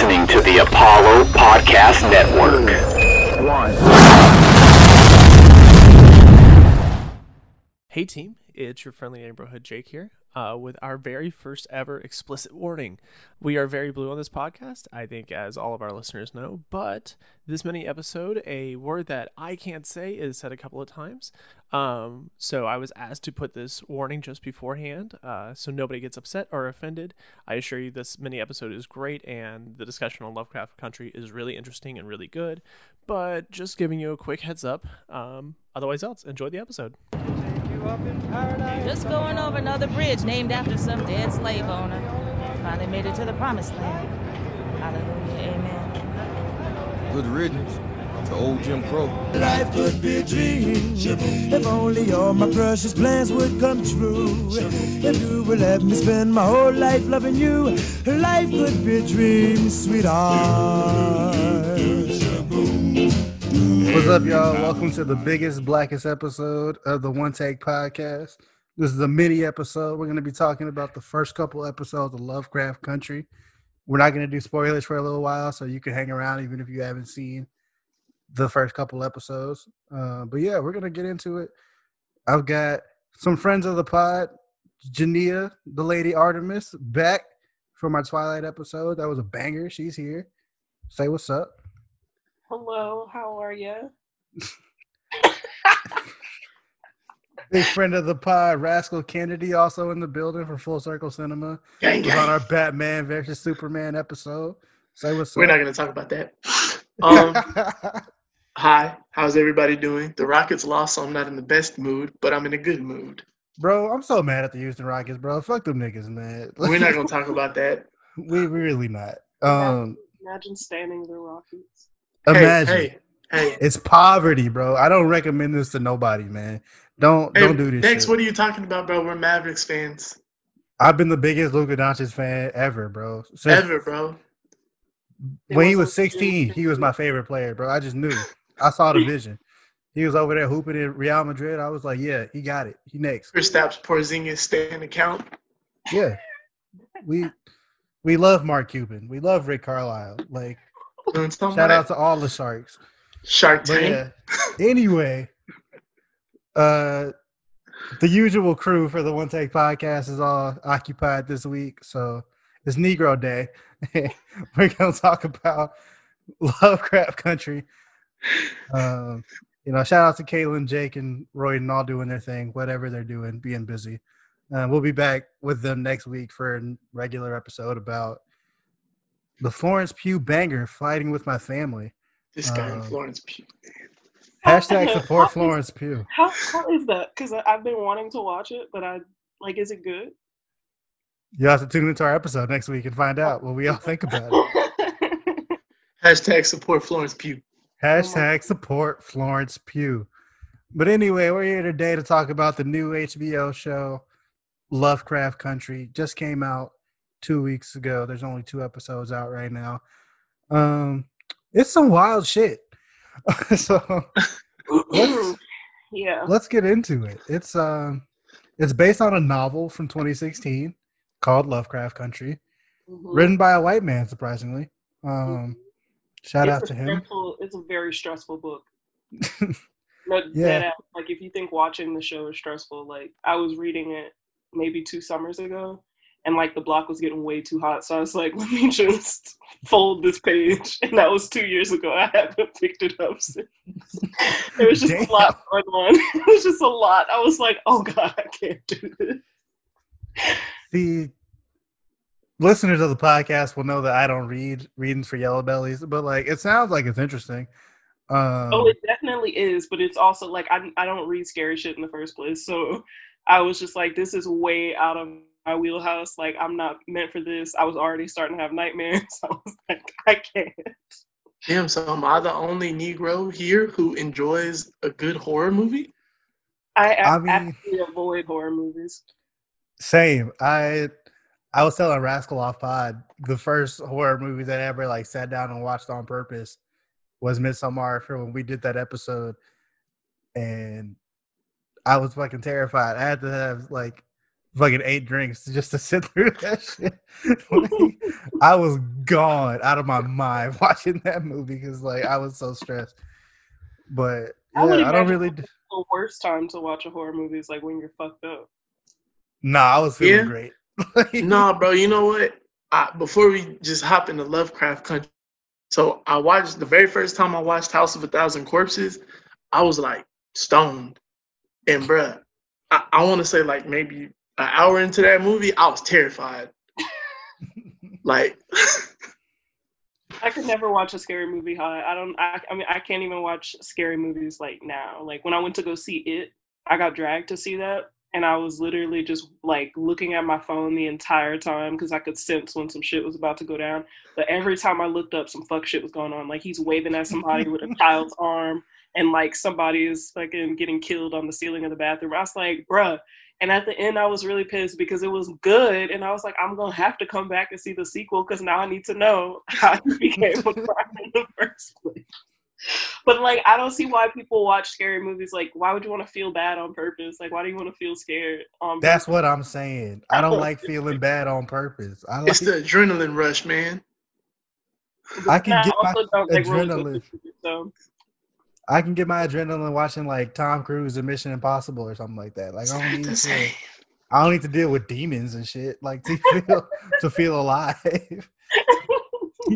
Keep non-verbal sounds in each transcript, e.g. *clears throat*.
listening to the Apollo Podcast Network. Hey team, it's your friendly neighborhood Jake here uh, with our very first ever explicit warning. We are very blue on this podcast, I think, as all of our listeners know, but this mini episode, a word that I can't say is said a couple of times. Um, so I was asked to put this warning just beforehand uh, so nobody gets upset or offended. I assure you, this mini episode is great and the discussion on Lovecraft Country is really interesting and really good, but just giving you a quick heads up. Um, otherwise, else, enjoy the episode. Just going over another bridge named after some dead slave owner. Finally made it to the promised land. Hallelujah, amen. Good riddance to old Jim Crow. Life could be a dream if only all my precious plans would come true. If you would let me spend my whole life loving you, life could be a dream, sweetheart. What's up, y'all? Welcome to the biggest, blackest episode of the One Take Podcast. This is a mini episode. We're going to be talking about the first couple episodes of Lovecraft Country. We're not going to do spoilers for a little while, so you can hang around even if you haven't seen the first couple episodes. Uh, but yeah, we're going to get into it. I've got some friends of the pod, Jania, the lady Artemis, back from our Twilight episode. That was a banger. She's here. Say what's up. Hello, how are you? *laughs* Big friend of the pod, Rascal Kennedy, also in the building for Full Circle Cinema. Gang, Was on our Batman versus Superman episode. Say what's We're up. not going to talk about that. *laughs* Um, hi, how's everybody doing? The Rockets lost, so I'm not in the best mood, but I'm in a good mood. bro, I'm so mad at the Houston Rockets, bro. Fuck them niggas, man. We're not going *laughs* to talk about that. we we really not. Um, Imagine standing the Rockets. Imagine Hey, hey, hey. it's poverty, bro. I don't recommend this to nobody, man. Don't hey don't do this. Dex, shit. what are you talking about, bro? We're Mavericks fans. I've been the biggest Luka Doncic fan ever, bro. Since Ever, bro. when he was was 16, he was my favorite player, bro. I just knew. I saw the vision. He was over there hooping in Real Madrid. I was like, yeah, he got it. He next. Kristaps Porzingis stand account. Yeah. We we love Mark Cuban. We love Rick Carlisle. Like, Doing something shout out to all the Sharks. Shark Tank. yeah. Anyway, uh the usual crew for the One Take Podcast is all occupied this week. So it's Negro Day. *laughs* We're gonna talk about Lovecraft Country. Um, you know, shout out to Caitlin, Jake, and Roy, and all doing their thing, whatever they're doing, being busy. Uh, we'll be back with them next week for a regular episode about the Florence Pugh banger, fighting with my family. This guy um, Florence Pugh. Hashtag support How- Florence Pugh. How how is that? Because I've been wanting to watch it, but I like, is it good? You'll have to tune into our episode next week and find out what we all think about it. *laughs* Hashtag support Florence Pugh. Hashtag support Florence Pugh. But anyway, we're here today to talk about the new HBO show, Lovecraft Country. Just came out two weeks ago. There's only two episodes out right now. Um, it's some wild shit. *laughs* so *laughs* let's yeah. let's get into it. It's um, it's based on a novel from 2016 called Lovecraft Country, Mhm. written by a white man, surprisingly. Um, shout It's out to him. stressful- It's a very stressful book. *laughs* No, Yeah. Like if you think watching the show is stressful, like I was reading it maybe two summers ago, and like the block was getting way too hot, so I was like, *laughs* let me just fold this page, and that was two years ago. I haven't picked it up since. It was just Damn. a lot going on. *laughs* It was just a lot. I was like, oh god, I can't do this. the listeners of the podcast will know that I don't read readings for yellow bellies, but like it sounds like it's interesting. Um, Oh, it definitely is, but it's also like I I don't read scary shit in the first place, so I was just like, this is way out of my wheelhouse. Like I'm not meant for this. I was already starting to have nightmares. *laughs* I was like, I can't. Damn, so am I the only Negro here who enjoys a good horror movie? I, I I mean- actually avoid horror movies. same. I I was telling Rascal off pod the first horror movie that I ever like sat down and watched on purpose was Midsommar for when we did that episode, and I was fucking terrified. I had to have like fucking eight drinks just to sit *laughs* through that shit. Like, I was gone out of my mind *laughs* watching that movie because like I was so stressed. But I yeah, I don't really. d- The worst time to watch a horror movie is like when you're fucked up. Nah, I was feeling Yeah. great. *laughs* Nah, bro. You know what? I, before we just hop into Lovecraft Country, so I watched the very first time I watched House of a Thousand Corpses. I was like stoned, and bruh, I, I want to say like maybe an hour into that movie, I was terrified. *laughs* like, *laughs* I could never watch a scary movie high. I don't. I, I mean, I can't even watch scary movies like now. Like when I went to go see it, I got dragged to see that, and I was literally just like looking at my phone the entire time because I could sense when some shit was about to go down. But every time I looked up, some fuck shit was going on. Like he's waving at somebody with a *laughs* child's arm, and like somebody is fucking getting killed on the ceiling of the bathroom. I was like, bruh. And at the end, I was really pissed because it was good, and I was like, I'm gonna have to come back and see the sequel because now I need to know *laughs* how he became a crime in the first place. But like, I don't see why people watch scary movies. Like, why would you want to feel bad on purpose? Like, why do you want to feel scared? On That's what I'm saying. I don't like feeling bad on purpose. I like it's the adrenaline rush, man. I can And get my also don't like adrenaline. coasters, So I can get my adrenaline watching like Tom Cruise and Mission Impossible or something like that. Like I don't need to. I don't need to deal with demons and shit. Like to feel to feel alive. *laughs*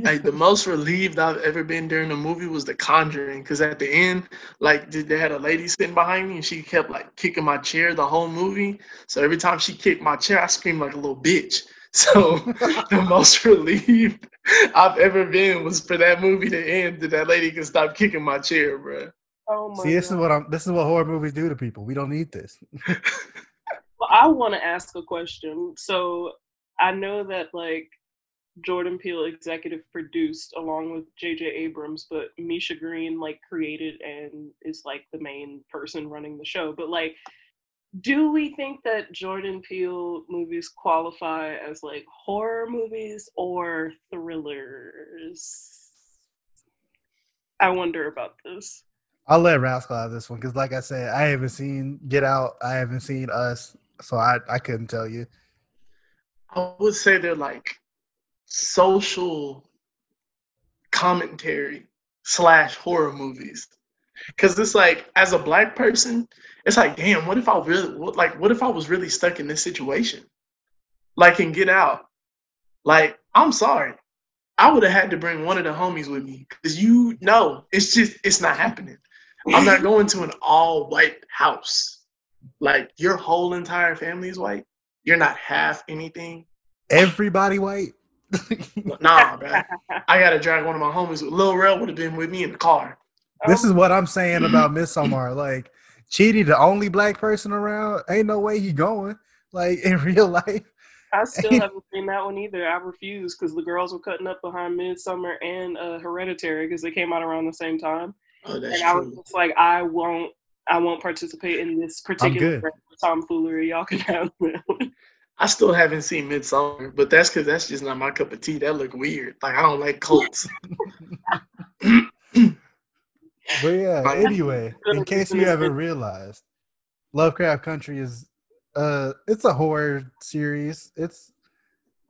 like the most relieved I've ever been during a movie was The Conjuring, because at the end, like they had a lady sitting behind me and she kept like kicking my chair the whole movie. So every time she kicked my chair, I screamed like a little bitch. *laughs* So the most relieved I've ever been was for that movie to end that that lady could stop kicking my chair, bro. oh my See, this is what I'm. This is what horror movies do to people. We don't need this. *laughs* Well, I want to ask a question. So I know that like Jordan Peele executive produced along with J.J. Abrams, but Misha Green like created and is like the main person running the show. But like, do we think that Jordan Peele movies qualify as like horror movies or thrillers? I wonder about this. I'll let Rascal have this one because, like I said, I haven't seen Get Out. I haven't seen Us, so I I couldn't tell you. I would say they're like social commentary slash horror movies. Cause it's like, as a black person, it's like, damn, what if I really, what, like, what if I was really stuck in this situation? Like, and Get Out. Like, I'm sorry, I would have had to bring one of the homies with me, cause you know, it's just, it's not happening. I'm not going to an all white house. Like, your whole entire family is white. You're not half anything. Everybody white. Nah, bro. I gotta drag one of my homies. Lil Rel would have been with me in the car. This is what I'm saying about *clears throat* Midsommar. Like, Cheaty, the only black person around, ain't no way he going. Like in *laughs* real life. I still haven't seen that one either. I refuse because the girls were cutting up behind Midsummer and uh, Hereditary because they came out around the same time, Oh, that's and I was true. just like, I won't, I won't participate in this particular good. brand of tomfoolery. Y'all can have *laughs* that one. I still haven't seen Midsummer, but that's because that's just not my cup of tea. That look weird. Like I don't like cults. *laughs* *clears throat* But yeah, Right. anyway, in *laughs* case you haven't realized, Lovecraft Country is uh it's a horror series. It's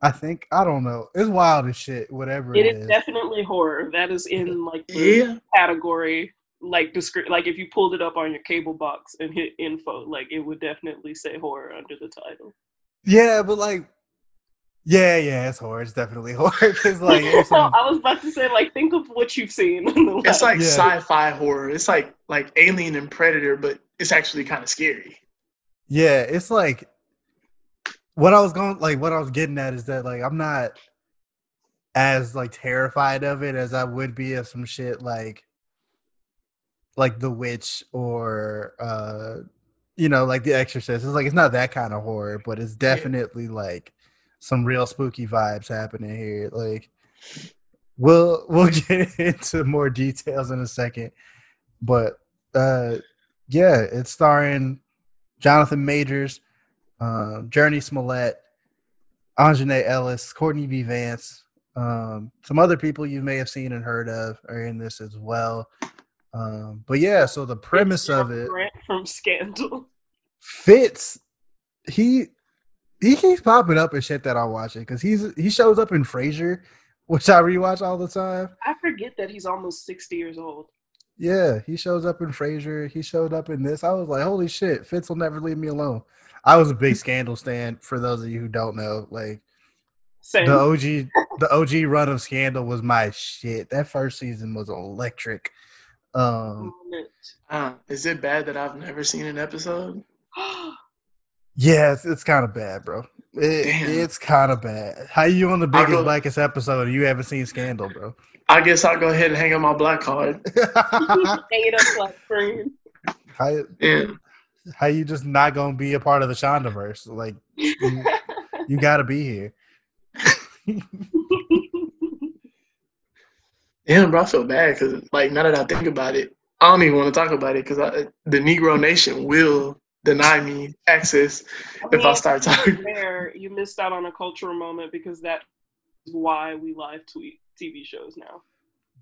I think I don't know. It's wild as shit, whatever It it is is. definitely horror. That is in like the yeah, category, like descri- like if you pulled it up on your cable box and hit info, like it would definitely say horror under the title. Yeah, but like yeah, yeah, it's horror. It's definitely *laughs* horror. Cause like *laughs* there's Well, some- I was about to say, like, think of what you've seen. In the it's like Yeah. sci-fi horror. It's like like Alien and Predator, but it's actually kind of scary. Yeah, it's like what I was going like what I was getting at is that like I'm not as like terrified of it as I would be of some shit like like The Witch or uh you know like The Exorcist. It's like it's not that kind of horror, but it's definitely like some real spooky vibes happening here. Like we'll we'll *laughs* get into more details in a second. But uh yeah, it's starring Jonathan Majors, um, Jurnee Smollett, Aunjanue Ellis, Courtney B. Vance, um, some other people you may have seen and heard of are in this as well. Um, but yeah, so the premise of it Grant from Scandal. Fitz. He he keeps popping up and shit that I'm watching because he's he shows up in Frasier, which I rewatch all the time. I forget that he's almost sixty years old. Yeah, he shows up in Frasier. He showed up in this. I was like, holy shit, Fitz will never leave me alone. I was a big Scandal stand. For those of you who don't know, like Same. the OG, the OG run of Scandal was my shit. That first season was electric. Um, Uh, is it bad that I've never seen an episode? *gasps* *gasps* *gasps* yeah, it's, it's kind of bad, bro. It, it's kind of bad. How you on the biggest, go- blackest episode you haven't seen Scandal, bro? I guess I'll go ahead and hang up my black card. *laughs* Ate up like screen. how, Yeah. how you just not gonna be a part of the Shondaverse? Like you, you got to be here. *laughs* Damn, bro, I feel bad because, like, now that I think about it, I don't even want to talk about it because the Negro Nation will deny me access if I mean, start talking. There, you missed out on a cultural moment because that is why we live tweet TV shows now.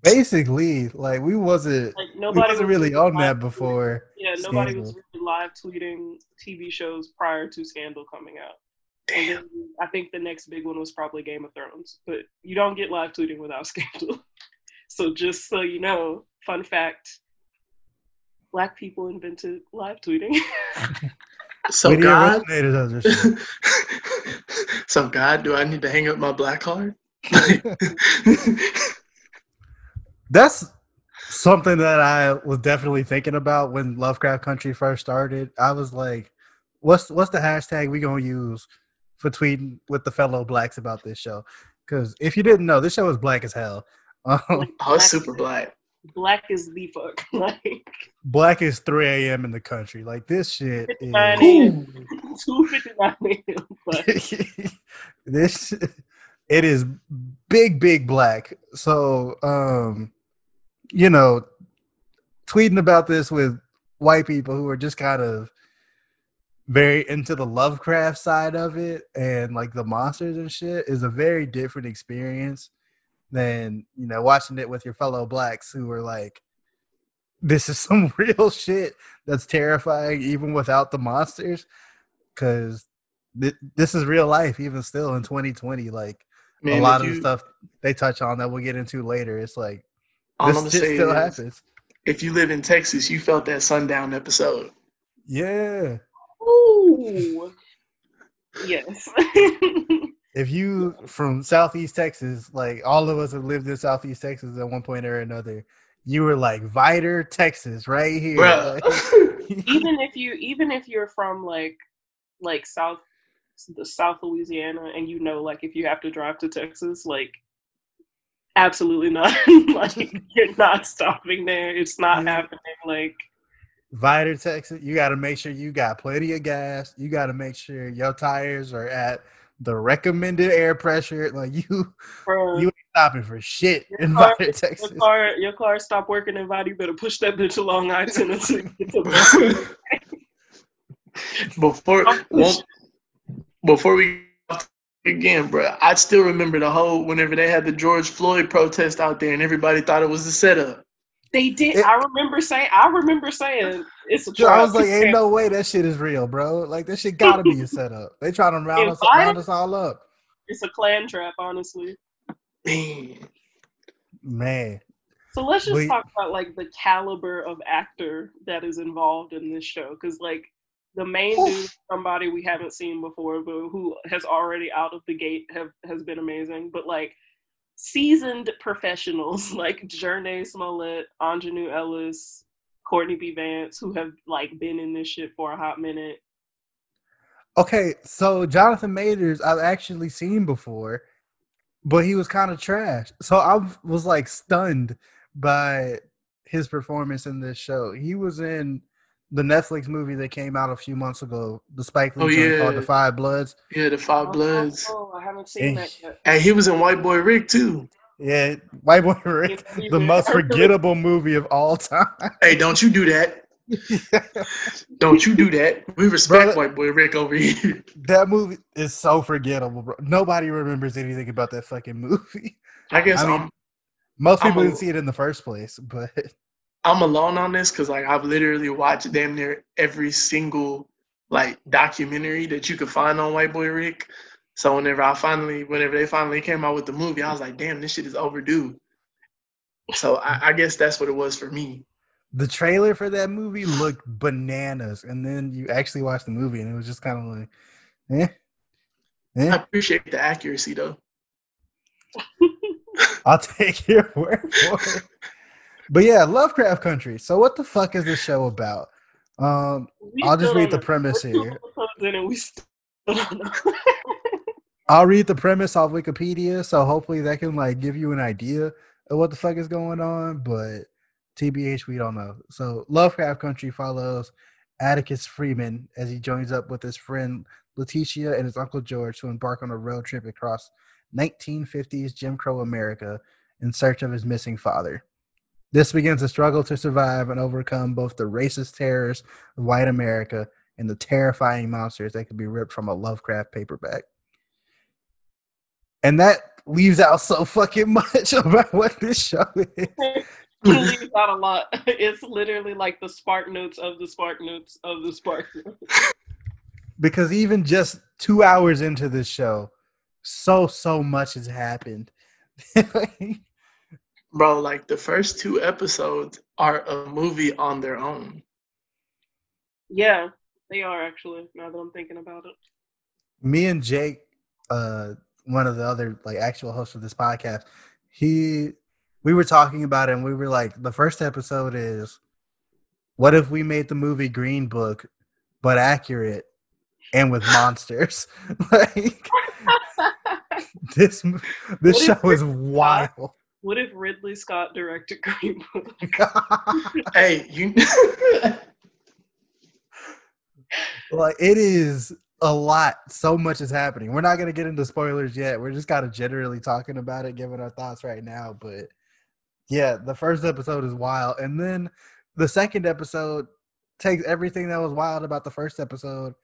Basically, like we wasn't Like we nobody wasn't was really on live that tweeting- before. Yeah, nobody was really live tweeting TV shows prior to Scandal coming out. And then I think the next big one was probably Game of Thrones. But you don't get live tweeting without *laughs* Scandal. So just so you know, fun fact: Black people invented live tweeting. *laughs* So We God, originators of this shit. *laughs* so God, do I need to hang up my black card? *laughs* That's something that I was definitely thinking about when Lovecraft Country first started. I was like, "What's what's the hashtag we gonna use for tweeting with the fellow blacks about this show?" Because if you didn't know, this show is black as hell. Um, oh, it's super black. Black is the fuck. *laughs* Like black is 3 a.m. in the country. Like this shit is. *laughs* two fifty nine a.m. *laughs* This it is big big black so um you know tweeting about this with white people who are just kind of very into the lovecraft side of it and like the monsters and shit is a very different experience than you know watching it with your fellow blacks who are like this is *laughs* some real shit that's terrifying even without the monsters because th- this is real life even still in 2020 like Man, a lot if of the stuff they touch on that we'll get into later it's like all I'm this gonna shit say still is, happens if you live in Texas, you felt that sundown episode. yeah ooh, yes. *laughs* if you from southeast texas like all of us have lived in southeast texas at one point or another you were like Vidor, texas right here Like- *laughs* even if you even if you're from like like south the south louisiana and you know like if you have to drive to texas like absolutely not *laughs* like you're not stopping there it's not Yeah. happening like Vidor, Texas, you got to make sure you got plenty of gas. You got to make sure your tires are at the recommended air pressure. Like *laughs* you, bro, you ain't stopping for shit Your in car- Vidor, Texas. your car your car stopped working in Vidor, you better push that bitch along I-10 until get to before won't- before we again, bro, I still remember the whole whenever they had the George Floyd protest out there and everybody thought it was a setup. They did. It- I remember saying. I remember saying it's a Dude, trap. I was like, ain't no way that shit is real, bro. Like that shit gotta be a *laughs* setup. They trying to round us, round us all up. It's a Klan trap, honestly. Man, Man, So let's just Wait. talk about like the caliber of actor that is involved in this show, because like the main dude, somebody we haven't seen before, but who has already out of the gate have has been amazing. But like seasoned professionals *laughs* like Jurnee Smollett, Aunjanue Ellis, Courtney B. Vance, who have like been in this shit for a hot minute. okay, so Jonathan Majors, I've actually seen before, but he was kind of trash. So I was like stunned by his performance in this show. He was in the Netflix movie that came out a few months ago, the Spike Lee Oh, joint called. The Five Bloods. yeah, the Five oh, Bloods. Oh, I haven't seen that yet. And he was in White Boy Rick too. Yeah, White Boy Rick, the most forgettable movie of all time. Hey, don't you do that. *laughs* Don't you do that. We respect Brother- White Boy Rick over here. that movie is so forgettable, bro. Nobody remembers anything about that fucking movie. I guess I mean, I'm Most I'm people a- didn't see it in the first place, but I'm alone on this because like I've literally watched damn near every single like documentary that you could find on White Boy Rick. So whenever I finally, whenever they finally came out with the movie, I was like, damn, this shit is overdue. So I, I guess that's what it was for me. The trailer for that movie looked bananas, and then you actually watched the movie, and it was just kind of like, eh, I eh. appreciate the accuracy though. *laughs* I'll take your word for it. But yeah, Lovecraft Country. So what the fuck is this show about? Um, We I'll just read the premise here. episodes in and we still don't know. I'll read the premise off Wikipedia, so hopefully that can like give you an idea of what the fuck is going on. But TBH, we don't know. So Lovecraft Country follows Atticus Freeman as he joins up with his friend Letitia and his uncle George to embark on a road trip across 1950s Jim Crow America in search of his missing father. This begins a struggle to survive and overcome both the racist terrors of white America and the terrifying monsters that could be ripped from a Lovecraft paperback. And that leaves out so fucking *laughs* much about what this show is. *laughs* Leaves out a lot. *laughs* It's literally like the spark notes of the spark notes of the spark notes. Because even just two hours into this show, so so much has happened. Bro, like the first two episodes are a movie on their own. Yeah, they are actually, now that I'm thinking about it. Me and Jake, uh, one of the other like actual hosts of this podcast, he we were talking about it and we were like, the first episode is what if we made the movie Green Book but accurate and with *laughs* monsters? *laughs* like *laughs* this this What if show is wild. What if Ridley Scott directed *laughs* Green Book? Hey, you *laughs* like it is a lot. So much is happening. We're not gonna get into spoilers yet. We're just kind of generally talking about it, giving our thoughts right now. But yeah, the first episode is wild, and then the second episode takes everything that was wild about the first episode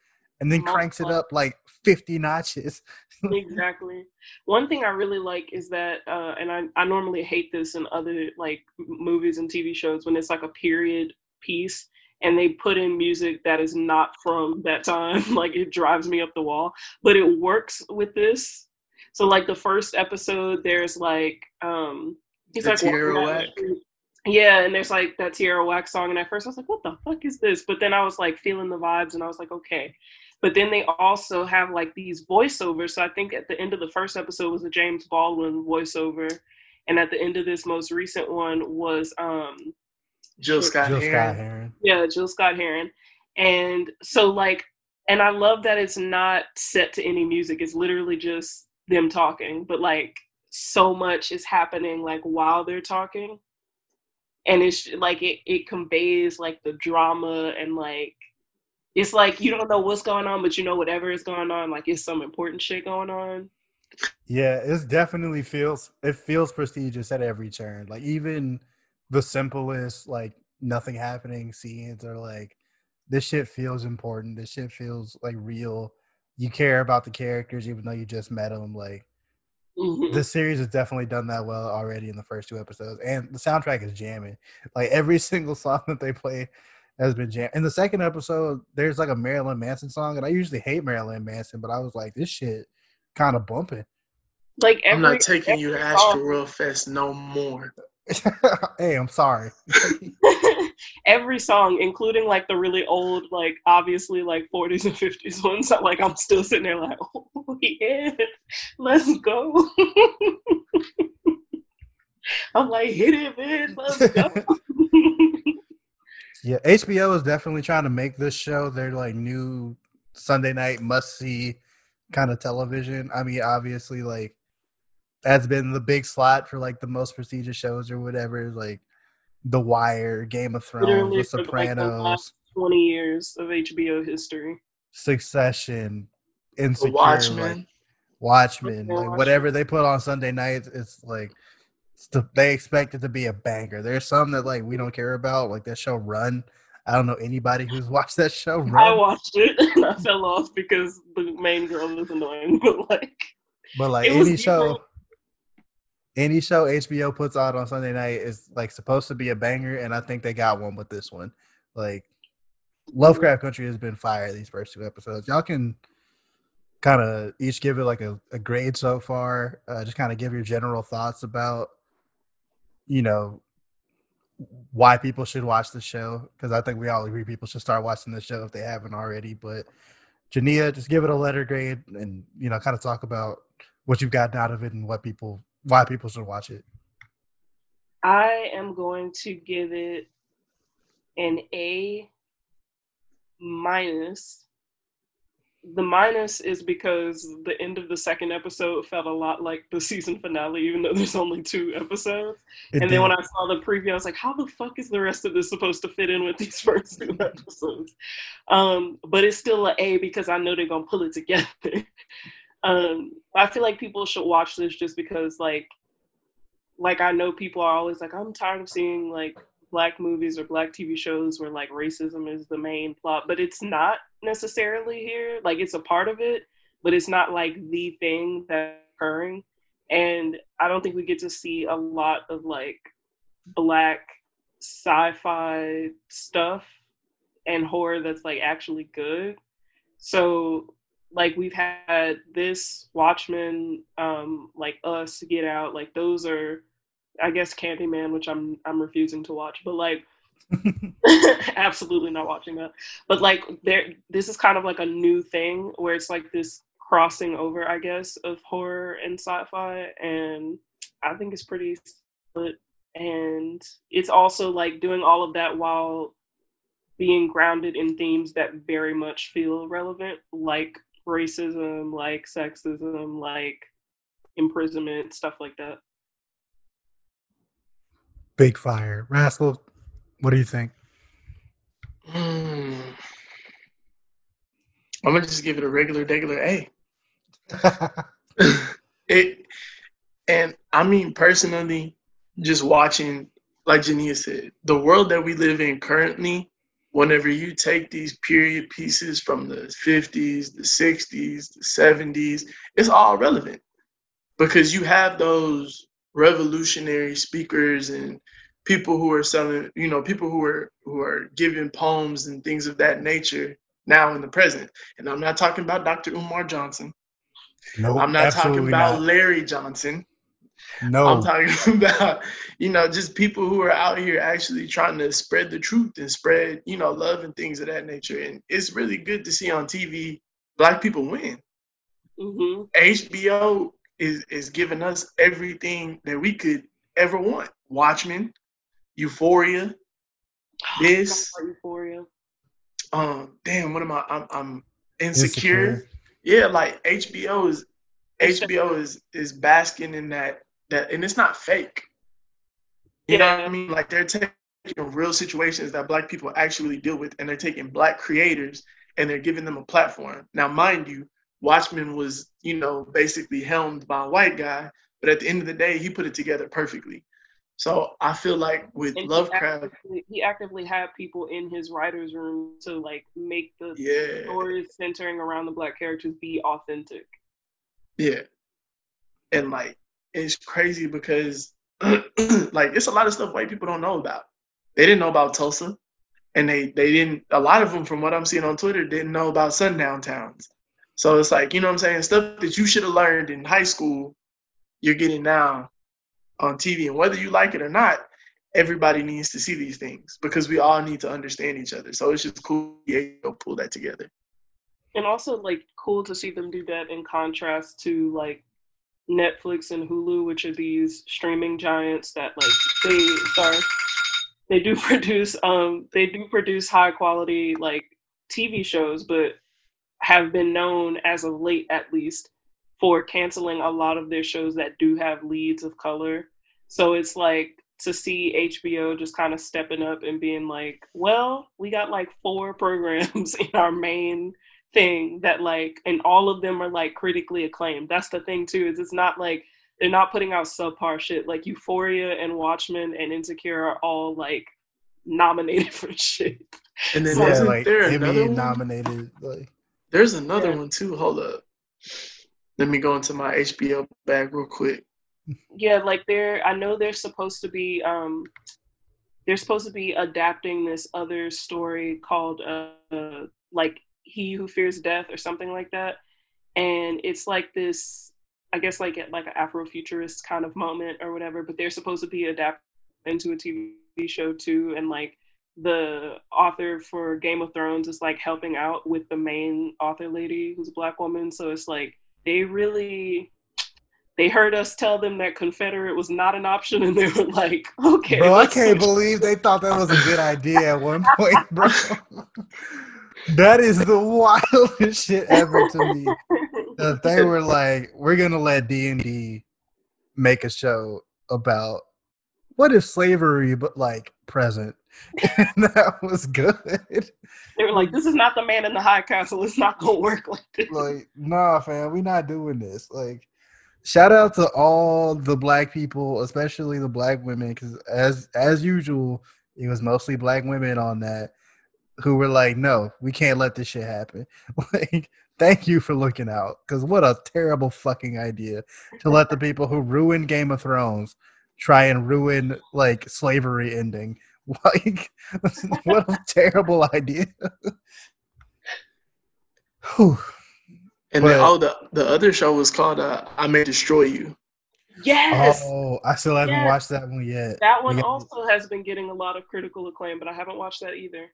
and then cranks it up like 50 notches. *laughs* exactly. One thing I really like is that, uh, and I, I normally hate this in other like movies and TV shows when it's like a period piece and they put in music that is not from that time. *laughs* like it drives me up the wall, but it works with this. So like the first episode, there's like um, he's The like. Yeah, and there's like that Tierra Whack song, and at first I was like, "What the fuck is this?" But then I was like feeling the vibes, and I was like, "Okay." But then they also have like these voiceovers. So I think at the end of the first episode was a James Baldwin voiceover, and at the end of this most recent one was um Jill Scott Jill Heron. Scott Heron. yeah Jill Scott Heron, and so like, and I love that it's not set to any music. It's literally just them talking, but like so much is happening like while they're talking, and it's like it it conveys like the drama and like it's like you don't know what's going on, but you know whatever is going on, like it's some important shit going on. Yeah, it definitely feels it feels prestigious at every turn. Like even the simplest like nothing happening scenes are like this shit feels important. This shit feels like real. You care about the characters even though you just met them. Like Mhm. this series has definitely done that well already in the first two episodes, and the soundtrack is jamming. Like every *laughs* single song that they play has been jammed. In the second episode, there's like a Marilyn Manson song, and I usually hate Marilyn Manson, but I was like, this shit kind of bumping. Like every, I'm not taking you to every Astro World Fest no more. *laughs* hey, I'm sorry. *laughs* *laughs* every song, including like the really old, like obviously like 40s and 50s ones, like I'm still sitting there like, oh yeah, let's go. I'm like, hit it, man, let's go. Yeah, HBO is definitely trying to make this show their like new Sunday night must see kind of television. I mean, obviously, like that's been the big slot for like the most prestigious shows or whatever, like The Wire, Game of Thrones, Literally The for, like, the Sopranos, last 20 years of HBO history. Succession, The Insecure, Watchmen. like, Watchmen, like Watchmen. whatever they put on Sunday nights, it's like they expect it to be a banger. There's some that like we don't care about, like that show Run. I don't know anybody who's *laughs* watched that show Run. I watched it *laughs* and I fell off because the main girl was annoying, *laughs* but like, but like any show, different. any show HBO puts out on Sunday night is like supposed to be a banger, and I think they got one with this one. Like Lovecraft Country has been fire these first two episodes. Y'all can kind of each give it like a, a grade so far. Uh, just kind of give your general thoughts about, you know, why people should watch the show. Because I think we all agree people should start watching the show if they haven't already. But Jania, just give it a letter grade and you know, kind of talk about what you've gotten out of it and what people why people should watch it. I am going to give it an A minus. The minus is because the end of the second episode felt a lot like the season finale, even though there's only two episodes. It and then when. I saw the preview, I was like, how the fuck is the rest of this supposed to fit in with these *laughs* first two episodes? Um, but it's still an A because I know they're gonna pull it together. *laughs* um, I feel like people should watch this just because like like I know people are always like, I'm tired of seeing like black movies or black TV shows where like racism is the main plot, but it's not necessarily here. Like it's a part of it, but it's not like the thing that's occurring. And I don't think we get to see a lot of like black sci-fi stuff and horror that's like actually good. So like we've had this Watchmen, um, like Us, Get Out, like those are I guess Candyman, which I'm I'm refusing to watch, but like *laughs* *laughs* absolutely not watching that. But like there this is kind of like a new thing where it's like this crossing over, I guess, of horror and sci-fi and I think it's pretty split and it's also like doing all of that while being grounded in themes that very much feel relevant like racism, like sexism, like imprisonment, stuff like that. Big fire. Rascal, what do you think? Hmm. I'm gonna just give it a regular, regular A. *laughs* it, and I mean personally, just watching, like Jania said, the world that we live in currently. Whenever you take these period pieces from the 50s, the 60s, the 70s, it's all relevant because you have those revolutionary speakers and people who are selling, you know, people who are who are giving poems and things of that nature now in the present. And I'm not talking about Dr. Umar Johnson. no, I'm not talking about not. Larry Johnson. No, I'm talking *laughs* about, you know, just people who are out here actually trying to spread the truth and spread, you know, love and things of that nature. And it's really good to see on TV black people win. Mm-hmm. HBO is is giving us everything that we could ever want. Watchmen, Euphoria, this, Euphoria. um, damn, what am I? I'm, I'm insecure. Insecure. Yeah, like HBO is HBO is is basking in that that, and it's not fake. You know what I mean? Like they're taking real situations that black people actually deal with, and they're taking black creators and they're giving them a platform. Now, mind you, Watchmen was, you know, basically helmed by a white guy, but at the end of the day, he put it together perfectly. So I feel like with And he Lovecraft, actively, he actively had people in his writers' room to like make the yeah, stories centering around the black characters be authentic. yeah, and like it's crazy because *clears throat* like it's a lot of stuff white people don't know about. They didn't know about Tulsa, and they they didn't. A lot of them, from what I'm seeing on Twitter, didn't know about sundown towns. So it's like you know what I'm saying, stuff that you should have learned in high school, you're getting now on TV, and whether you like it or not, everybody needs to see these things because we all need to understand each other. So it's just cool to be able to pull that together. and also like cool to see them do that in contrast to like Netflix and Hulu, which are these streaming giants that like they sorry they do *laughs* produce um they do produce high quality like TV shows, but have been known as of late at least for canceling a lot of their shows that do have leads of color. So it's like to see HBO just kind of stepping up and being like, well, we got like four *laughs* programs in our main thing that like and all of them are like critically acclaimed. That's the thing too, is it's not like they're not putting out subpar shit. Like Euphoria and Watchmen and Insecure are all like nominated *laughs* for shit. And then So- yeah, isn't like there Emmy another one? nominated. Like There's another Yeah. one too. Hold up. Let me go into my HBO bag real quick. yeah like they're i know they're supposed to be um they're supposed to be adapting this other story called uh, like he who fears death or something like that and it's like this I guess like like an Afrofuturist kind of moment or whatever, but they're supposed to be adapted into a TV show too, and like the author for Game of Thrones is like helping out with the main author lady who's a black woman, so it's like they really they heard us tell them that Confederate was not an option, and they were like, "Okay." Bro, I can't believe they thought that was a good idea at one point, bro. *laughs* that is the wildest shit ever to me. That they *laughs* were like, "We're gonna let D and D make a show about what is slavery, but like present," *laughs* and that was good. They were like, "This is not the man in the high castle. It's not gonna work like this." like, nah, fam, we not doing this. Like, shout out to all the black people, especially the black women, because as as usual, it was mostly black women on that who were like, no, we can't let this shit happen. *laughs* Like, thank you for looking out, because what a terrible fucking idea to let the people who ruined Game of Thrones try and ruin like slavery ending. *laughs* Like, what a terrible idea. *laughs* Whew. And But- then oh the the other show was called uh, I May Destroy You. Yes, Oh, I still haven't Yes. watched that one yet. that one We also has been getting a lot of critical acclaim, but I haven't watched that either.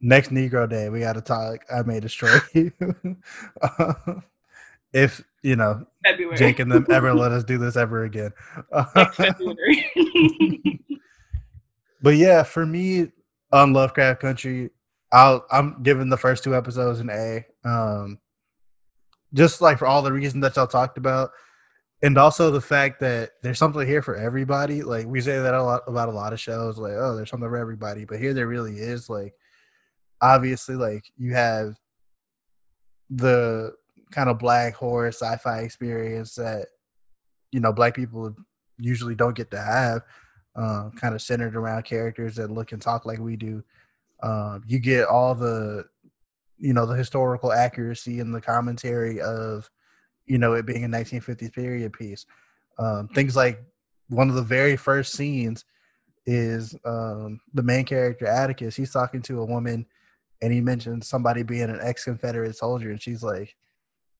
Next Negro Day, we got to talk. I may destroy you. *laughs* If you know February. Jake and them ever let us do this ever again. Next February. But yeah, for me on Lovecraft Country, I'll I'm giving the first two episodes an A. Um, just like for all the reasons that y'all talked about, and also the fact that there's something here for everybody. Like we say that a lot about a lot of shows, like oh, there's something for everybody, but here there really is. Like obviously, like you have the kind of black horror sci-fi experience that you know black people usually don't get to have uh, kind of centered around characters that look and talk like we do. Um, you get all the you know the historical accuracy and the commentary of you know it being a 1950s period piece. Um, things like one of the very first scenes is um, the main character atticus he's talking to a woman and he mentions somebody being an ex-confederate soldier and she's like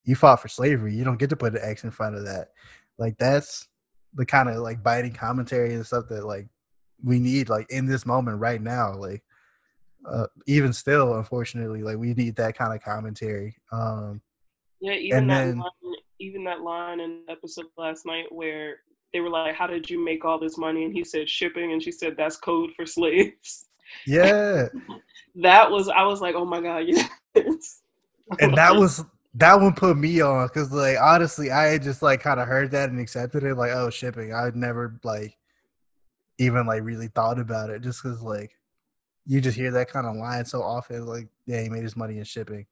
you fought for slavery. You don't get to put an x in front of that. Like that's the kind of like biting commentary and stuff that like we need like in this moment right now like uh, even still unfortunately like we need that kind of commentary um Yeah, even that then- line, even that line in the episode last night where they were like, "How did you make all this money?" and he said shipping, and she said that's code for slaves. yeah *laughs* That was I was like, "Oh my god, *laughs* yes." and that was that one put me on because like honestly i had just like kind of heard that and accepted it like oh shipping i'd never like even like really thought about it just because like you just hear that kind of line so often like yeah he made his money in shipping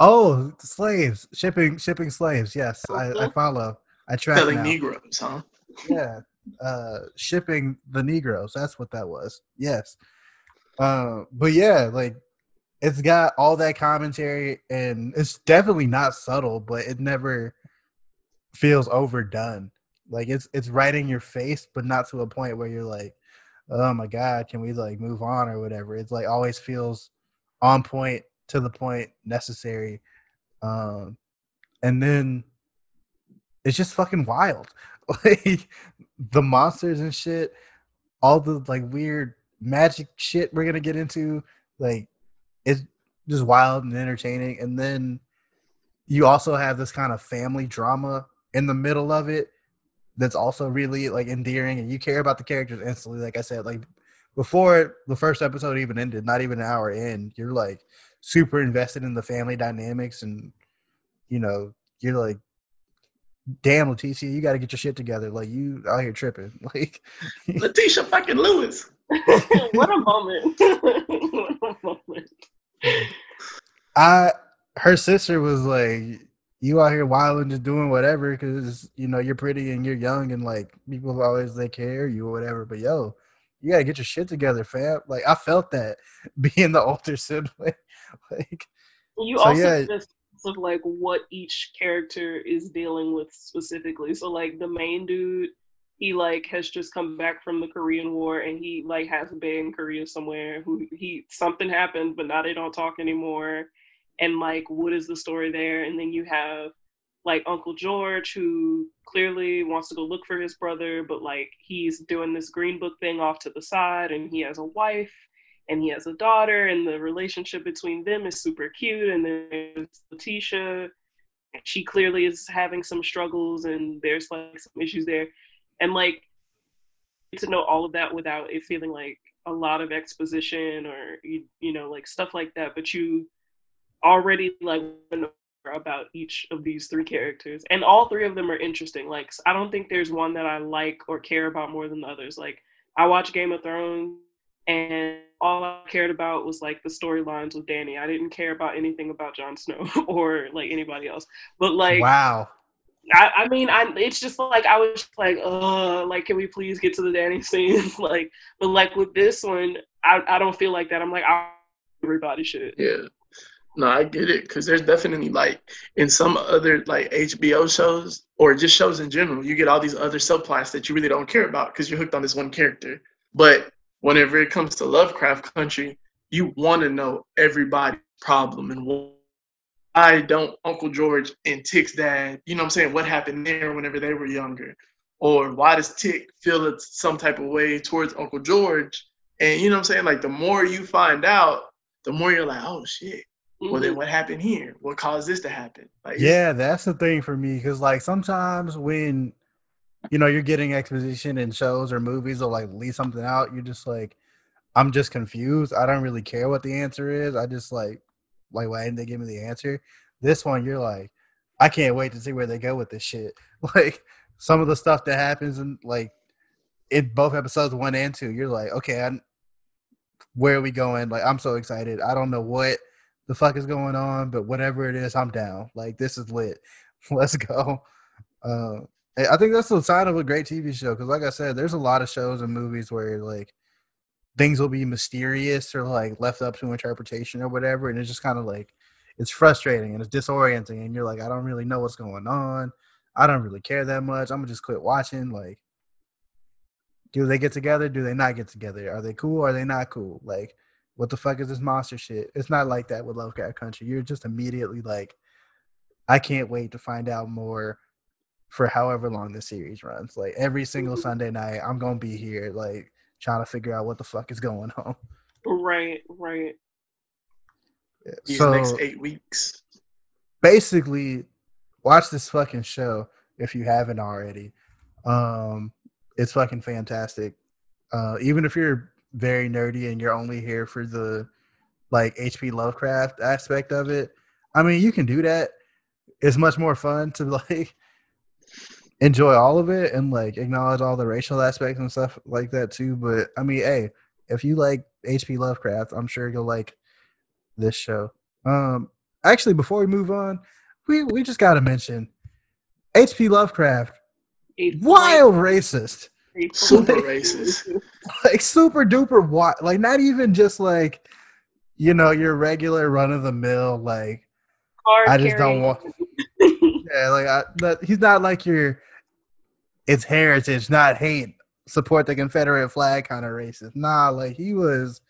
oh slaves shipping shipping slaves yes i, I Mhm. follow i track Selling now. Negroes, huh? yeah uh shipping the negroes that's what that was yes uh but yeah like it's got all that commentary and it's definitely not subtle but it never feels overdone. Like it's it's right in your face but not to a point where you're like oh my god can we like move on or whatever? It's like always feels on point to the point necessary um and then it's just fucking wild. *laughs* Like the monsters and shit all the like weird magic shit we're gonna get into like it's just wild and entertaining. And then you also have this kind of family drama in the middle of it that's also really like endearing and you care about the characters instantly like i said like before the first episode even ended not even an hour in you're like super invested in the family dynamics and you know you're like damn Letitia you got to get your shit together. Like you out here tripping. *laughs* Like Letitia fucking Lewis. *laughs* what a moment! *laughs* what a moment! I her sister was like, "You out here wilding, just doing whatever, because you know you're pretty and you're young, and like people always they care you or whatever." But yo, you gotta get your shit together, fam. Like I felt that *laughs* being the older sibling. like You So, also yeah. sense of like what each character is dealing with specifically. So like the main dude, he like has just come back from the Korean War and he like has a bae in Korea somewhere who he something happened, but now they don't talk anymore. and like what is the story there? And then you have like uncle george who clearly wants to go look for his brother but like he's doing this green book thing off to the side and he has a wife and he has a daughter and the relationship between them is super cute and then there's letitia. She clearly is having some struggles and there's like some issues there and like to know all of that without it feeling like a lot of exposition or you, you know like stuff like that. But you already like know about each of these three characters. And all three of them are interesting. Like i don't think there's one that i like or care about more than the others. Like i watch game of thrones and all i cared about was like the storylines with danny. I didn't care about anything about Jon snow *laughs* or like anybody else. But like wow. I, I mean, I it's just like I was like, uh, like can we please get to the Danny scenes? *laughs* like, but like with this one, I I don't feel like that. I'm like, everybody should. Yeah. No, I get it because there's definitely like in some other like HBO shows or just shows in general, you get all these other subplots that you really don't care about because you're hooked on this one character. But whenever it comes to Lovecraft Country, you want to know everybody's problem and why don't Uncle George and Tick's dad, you know what I'm saying, what happened there whenever they were younger? Or why does Tick feel it's some type of way towards Uncle George? And you know what I'm saying? Like the more you find out, the more you're like, oh shit. Well then mm-hmm. what happened here? What caused this to happen? Like Yeah, that's the thing for me because like sometimes when you know you're getting exposition in shows or movies or like leave something out, you're just like, I'm just confused. I don't really care what the answer is. I just like, like why didn't they give me the answer? This one, you're like, I can't wait to see where they go with this shit. *laughs* Like some of the stuff that happens in like in both episodes one and two, you're like, okay, I'm, where are we going? Like I'm so excited. I don't know what the fuck is going on, but whatever it is, I'm down. Like this is lit. *laughs* Let's go. Uh, I think that's the sign of a great TV show because, like I said, there's a lot of shows and movies where like things will be mysterious or like left up to interpretation or whatever, and it's just kind of like it's frustrating and it's disorienting, and you're like, I don't really know what's going on. I don't really care that much. I'm gonna just quit watching. Like, do they get together? Do they not get together? Are they cool? Are they not cool? Like, what the fuck is this monster shit? It's not like that with Lovecraft Country. You're just immediately like, I can't wait to find out more for however long the series runs. Like every single mm-hmm. Sunday night, I'm gonna be here, like trying to figure out what the fuck is going *laughs* on. Right, right. Yeah, these So next eight weeks. basically, watch this fucking show if you haven't already. Um, it's fucking fantastic. Uh, even if you're very nerdy and you're only here for the like HP Lovecraft aspect of it, I mean, you can do that. It's much more fun to *laughs* like enjoy all of it and like acknowledge all the racial aspects and stuff like that too. But I mean, hey, if you like HP Lovecraft, I'm sure you'll like this show. Um, actually, before we move on, we we just got to mention HP Lovecraft, A wild racist, Super *laughs* flight- racist. like super duper wild, like not even just like you know your regular run of the mill like Card I just don't want- *laughs* yeah like I, but he's not like your it's heritage not hate support the confederate flag kind of racist. Nah like he was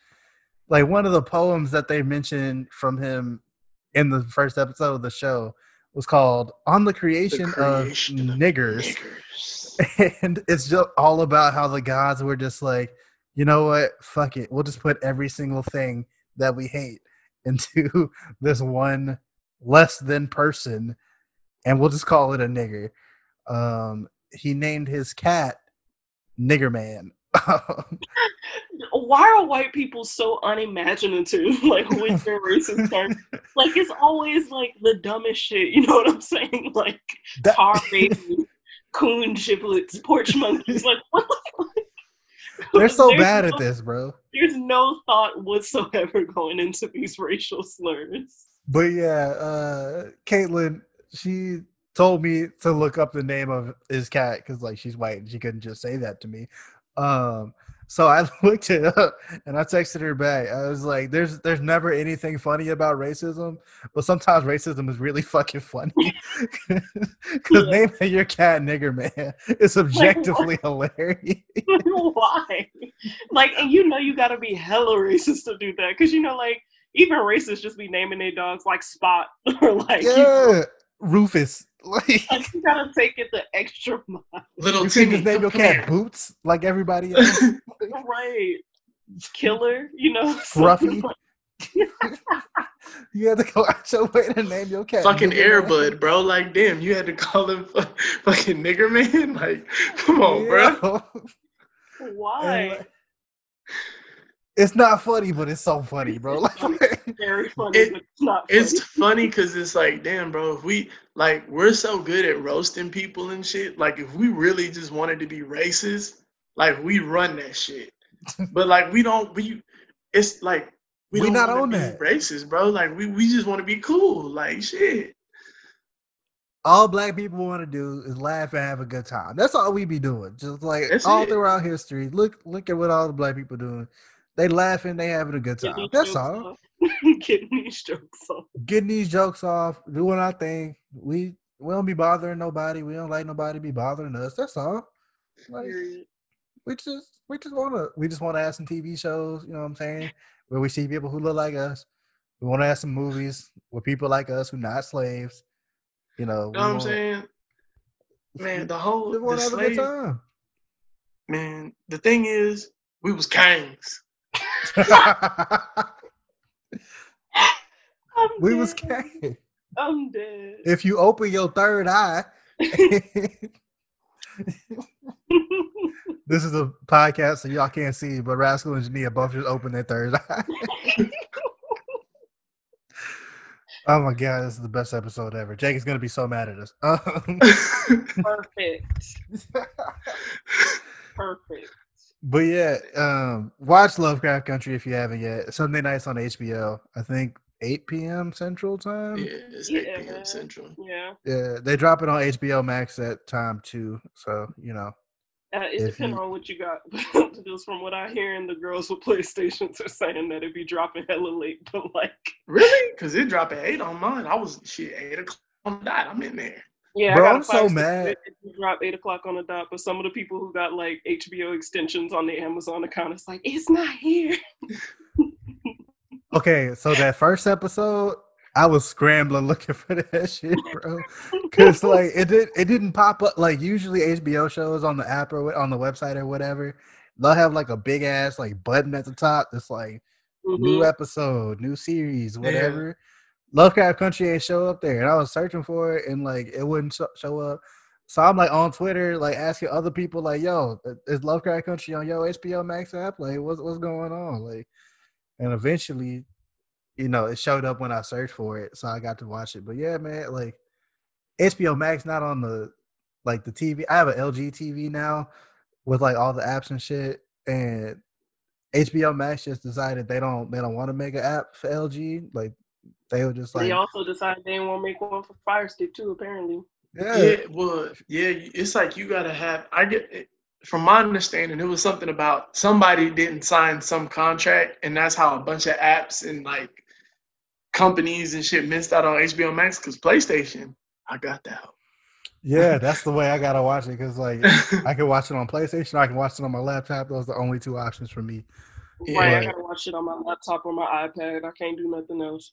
like one of the poems that they mentioned from him in the first episode of the show was called on the creation, creation of of niggers. Niggers. *laughs* and it's just all about how the gods were just like, you know what, fuck it, we'll just put every single thing that we hate into *laughs* this one less than person, and we'll just call it a nigger. Um, he named his cat Nigger Man. *laughs* Why are white people so unimaginative? *laughs* Like with their racist terms, *laughs* like it's always like the dumbest shit. You know what I'm saying? Like That- tar baby, coon giblets, porch monkeys. Like what the? They're so bad no- at this, bro. There's no thought whatsoever going into these racial slurs. But yeah, uh Caitlin, she told me to look up the name of his cat because like she's white and she couldn't just say that to me. Um so I *laughs* looked it up and I texted her back. I was like, there's there's never anything funny about racism, but sometimes racism is really fucking funny. *laughs* Cause Yeah. naming your cat nigger man is *laughs* objectively hilarious. Why? Like, and you know you gotta be hella racist to do that, because you know, like even racists just be naming their dogs like Spot or like Yeah, Rufus. *laughs* Like like, you gotta take it the extra mile. Little you Timmy, can just name your come cat here. Boots, like everybody *laughs* else. Right. Killer, you know. *laughs* Scruffy. you had to go out your way to name your cat. Fucking Nigga Man. Airbud, bro. Like, damn, you had to call him fucking nigger man. Like, come on, bro. Yeah. Why? And, like, It's not funny, but it's so funny, bro. *laughs* Like, Very funny, It- but it's not It's funny. funny because it's like, damn, bro. If we like, we're so good at roasting people and shit. Like, if we really just wanted to be racist, like, we run that shit. *laughs* But like, we don't. We, it's like we, We don't not on be that. racist, bro. Like, we we just want to be cool. Like, shit. all black people want to do is laugh and have a good time. That's all we be doing. Just like That's all it. throughout history. Look, look at what all the black people doing. They laughing, they having a good time. That's all. *laughs* Getting these jokes off. Getting these jokes off, doing our thing. We we don't be bothering nobody. We don't like nobody be bothering us. That's all. Like, we just we just wanna we just wanna have some TV shows, you know what I'm saying? Where we see people who look like us. We wanna have some movies with people like us who not slaves. You know, You know what I'm saying? Man, the whole We the wanna have a good slave, time. man. The thing is, we was kings. *laughs* We dead. was king. I'm dead. If you open your third eye, *laughs* this is a podcast, so y'all can't see, but Rascal and Jania both just opened their third eye. *laughs* oh my god, this is the best episode ever. Jake is gonna be so mad at us. Um, Perfect. Perfect. But yeah, um, watch Lovecraft Country if you haven't yet. Sunday nights on HBO. I think 8 p.m. Central Time. yeah, it's Yeah, 8 p.m. Central. Yeah. Yeah, they drop it on HBO Max at time too. So you know, Uh, it depends on what you got. *laughs* Just from what I hear, and the girls with PlayStations are saying that it'd be dropping hella late, but like, Really? Because it dropped at 8 on mine. I was, shit, 8 o'clock on the dot. I'm in there. Yeah, Bro, I'm so mad. it drop eight o'clock on the dot. But some of the people who got like HBO extensions on the Amazon account, it's like it's not here. Okay, so that first episode, I was scrambling *laughs* looking for that shit, bro. Cause like it did, it didn't pop up. Like usually HBO shows on the app or on the website or whatever, they'll have like a big ass like button at the top that's like new Mhm. episode, new series, whatever. Lovecraft Country ain't show up there, and I was searching for it, and like it wouldn't show up. So I'm like on Twitter, like asking other people, like, "Yo, is Lovecraft Country on your HBO Max app? Like, what's what's going on?" Like, and eventually, you know, it showed up when I searched for it, so I got to watch it. But yeah, man, like HBO Max not on the like the TV. I have an LG TV now with like all the apps and shit, and HBO Max just decided they don't they don't want to make an app for LG. Like they were just like, they also decided they didn't want to make one for Fire Stick too. Apparently, yeah, Yeah, well, yeah, it's like you gotta have. I get, it- from my understanding, it was something about somebody didn't sign some contract, and that's how a bunch of apps and like companies and shit missed out on HBO Max because PlayStation. I got that. yeah. That's the way I gotta watch it because like *laughs* I can watch it on PlayStation, I can watch it on my laptop. Those are the only two options for me. Yeah. right? I Right. gotta watch it on my laptop or my iPad. I can't do nothing else.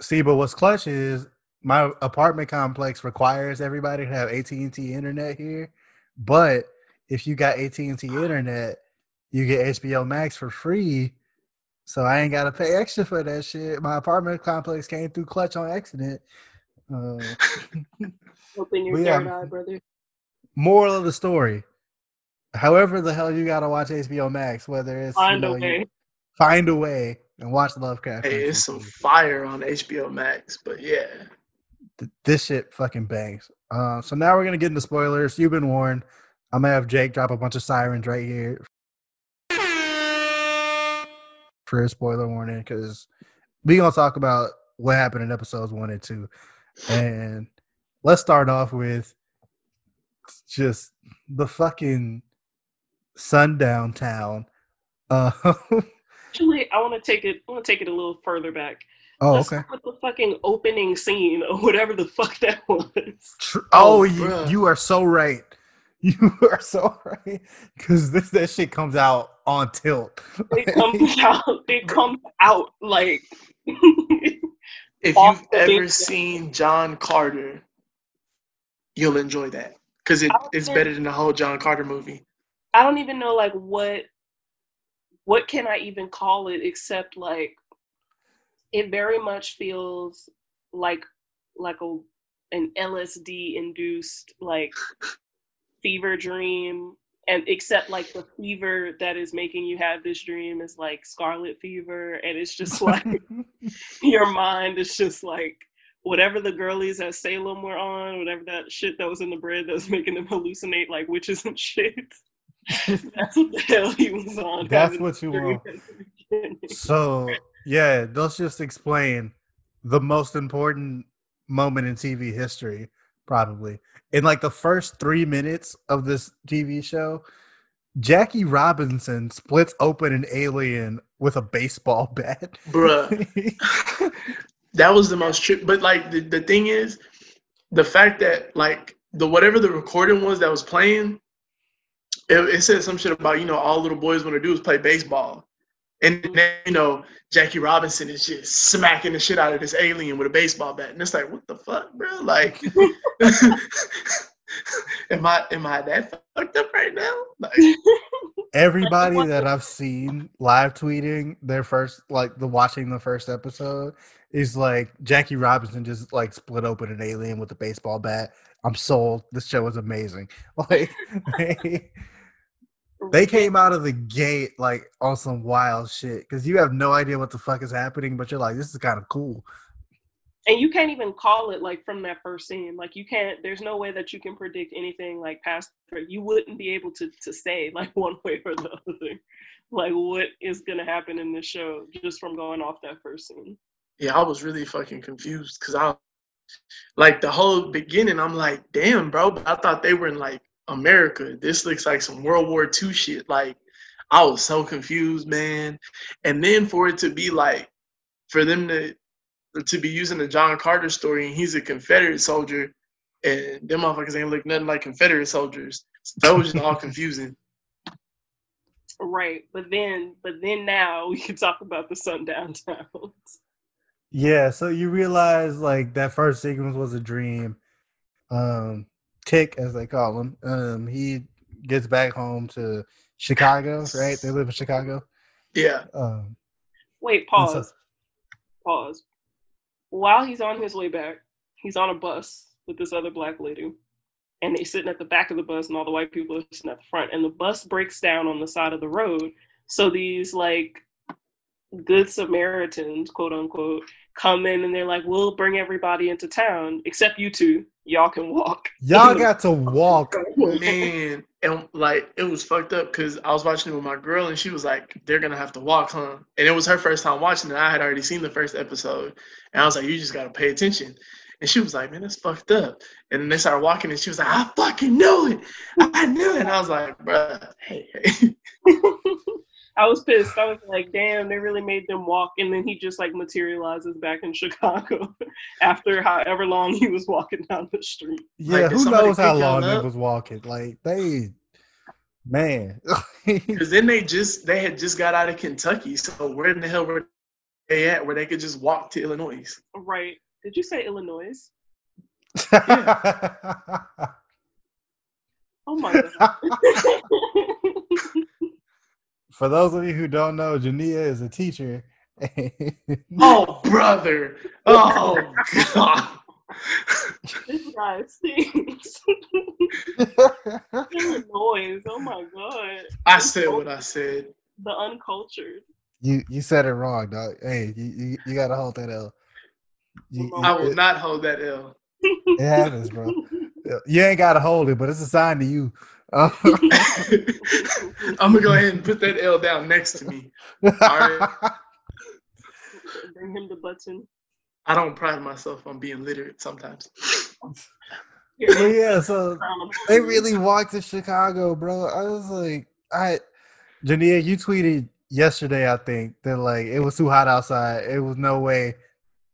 See, but what's clutch is my apartment complex requires everybody to have AT and T internet here. But if you got AT and T internet, you get HBO Max for free. So I ain't gotta pay extra for that shit. My apartment complex came through clutch on accident. Uh, *laughs* Open your third eye, brother. moral of the story: However the hell you gotta watch HBO Max, whether it's Find you a know, you- way. find a way and watch Lovecraft. Hey, it's some fire on HBO Max, but yeah. th- this shit fucking bangs. Uh, so now we're gonna get into spoilers. You've been warned. I'm gonna have Jake drop a bunch of sirens right here for a spoiler warning because we gonna talk about what happened in episodes one and two. And let's start off with just the fucking sundown town. Uh, *laughs* Actually, I want to take it. I want to take it a little further back. oh, Let's okay. start with the fucking opening scene or whatever the fuck that *laughs* was. Tr- oh, Oh, you, you are so right. *laughs* You are so right. Because this that shit comes out on tilt. It *laughs* comes out. It comes out like. if you've ever beat. seen John Carter, you'll enjoy that because it, it's think- better than the whole John Carter movie. I don't even know like what what can I even call it except like it very much feels like like a an LSD induced like fever dream and except like the fever that is making you have this dream is like scarlet fever and it's just *laughs* like your mind is just like whatever the girlies at Salem were on, whatever that shit that was in the bread that was making them hallucinate like witches and shit. *laughs* That's what the hell he was on. That's having what you want. at *laughs* the beginning. So yeah, let's just explain the most important moment in TV history, probably. In like the first three minutes of this TV show, Jackie Robinson splits open an alien with a baseball *laughs* bat. Bruh. that was the most trip. But like the, the thing is, the fact that like the whatever the recording was that was playing, it, it said some shit about you know all little boys want to do is play baseball, and then you know Jackie Robinson is just smacking the shit out of this alien with a baseball bat, and it's like what the fuck, bro? Like, *laughs* am I am I that fucked up right now? Like, *laughs* Everybody that I've seen live tweeting their first, like the watching the first episode, is like Jackie Robinson just like split open an alien with a baseball bat. I'm sold. This show is amazing. *laughs* Like they, they came out of the *laughs* gate like on some wild shit because you have no idea what the fuck is happening, but you're like, this is kind of cool. and you can't even call it like from that first scene. Like you can't. There's no way that you can predict anything like past. You wouldn't be able to to say like *laughs* one way or the other, like what is gonna happen in this show just from going off that first scene. yeah, I was really fucking confused because I, like, the whole beginning, I'm like, damn, bro, but I thought they were in like America. This looks like some World War II shit. Like, I was so confused, man. And then for it to be like, for them to to be using the John Carter story, and he's a Confederate soldier, and them motherfuckers ain't look nothing like Confederate soldiers. So that was just all confusing. *laughs* Right, but then, but then now we can talk about the sundown *laughs* towns. Yeah, so you realize like that first sequence was a dream. Um, Tick, as they call him, um, he gets back home to Chicago, right? They live in Chicago. Yeah. Um, Wait, and so- pause. Pause. While he's on his way back, he's on a bus with this other black lady. And they're sitting at the back of the bus, and all the white people are sitting at the front. And the bus breaks down on the side of the road. So these, like, good Samaritans, quote unquote, come in and they're like, we'll bring everybody into town, except you two. Y'all can walk. y'all *laughs* got to walk. Man, and like it was fucked up because I was watching it with my girl and she was like, "They're gonna have to walk, huh?" And it was her first time watching it. I had already seen the first episode, and I was like, "You just gotta pay attention." And she was like, "Man, that's fucked up." And then they started walking, and she was like, "I fucking knew it! I knew it!" And I was like, "Bruh, hey, hey." *laughs* I was pissed. I was like, damn, they really made them walk. And then he just like materializes back in Chicago *laughs* after however long he was walking down the street. Yeah, Like, who knows how long they up? was walking? Like they, man. *laughs* Because then they just they had just got out of Kentucky, so where in the hell were they at where they could just walk to Illinois? Right. Did you say Illinois? *laughs* Oh my god. For those of you who don't know, Jania is a teacher. Oh, *laughs* brother! Oh God! this guy stinks. *laughs* Illinois. Oh my god. I said what I said. The uncultured. you you said it wrong, dog. Hey, you you, you gotta hold that L. You, I you- will it, not hold that L. it happens, bro. *laughs* You ain't gotta hold it, but it's a sign to you. *laughs* Uh, I'm gonna go ahead and put that L down next to me. right. Bring him the button. I don't pride myself on being literate sometimes. But yeah, so *laughs* they really walked to Chicago, bro. I was like, I, Jania, you tweeted yesterday, I think, that like it was too hot outside. It was no way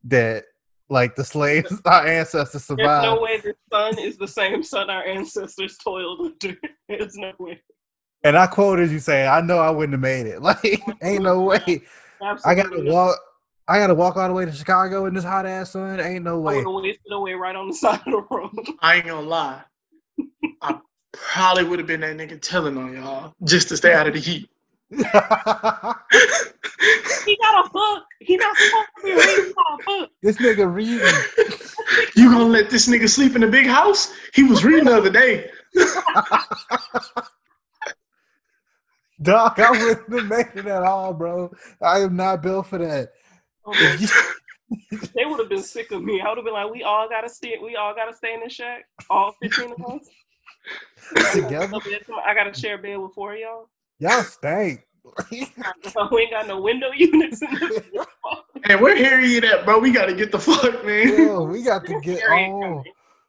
that like the slaves, *laughs* our ancestors survived. There's survived. no way the sun is the same sun our ancestors toiled *laughs* under. There's no way. And I quoted you saying, "I know I wouldn't have made it. *laughs* Like, ain't no way. Absolutely. I gotta walk. I gotta walk all the way to Chicago in this hot ass sun. Ain't no I way." would have wasted away right on the side of the road. I ain't gonna lie. I probably would have been that nigga telling on y'all just to stay out of the heat. *laughs* he got a book. He not supposed to be reading about a book. this nigga reading. You gonna let this nigga sleep in the big house? He was reading the other day. *laughs* Dog, I wouldn't have made it at all, bro. I am not built for that. Oh my *laughs* they would have been sick of me. I would have been like, we all gotta stay. We all gotta stay in the shack. All fifteen of us. Together, I gotta share a bed with four of y'all. Y'all stink. *laughs* we ain't got no window units in this. *laughs* Hey, where Harriet at, bro? We gotta get the fuck, man. Yo, we got to get Harriet on. coming.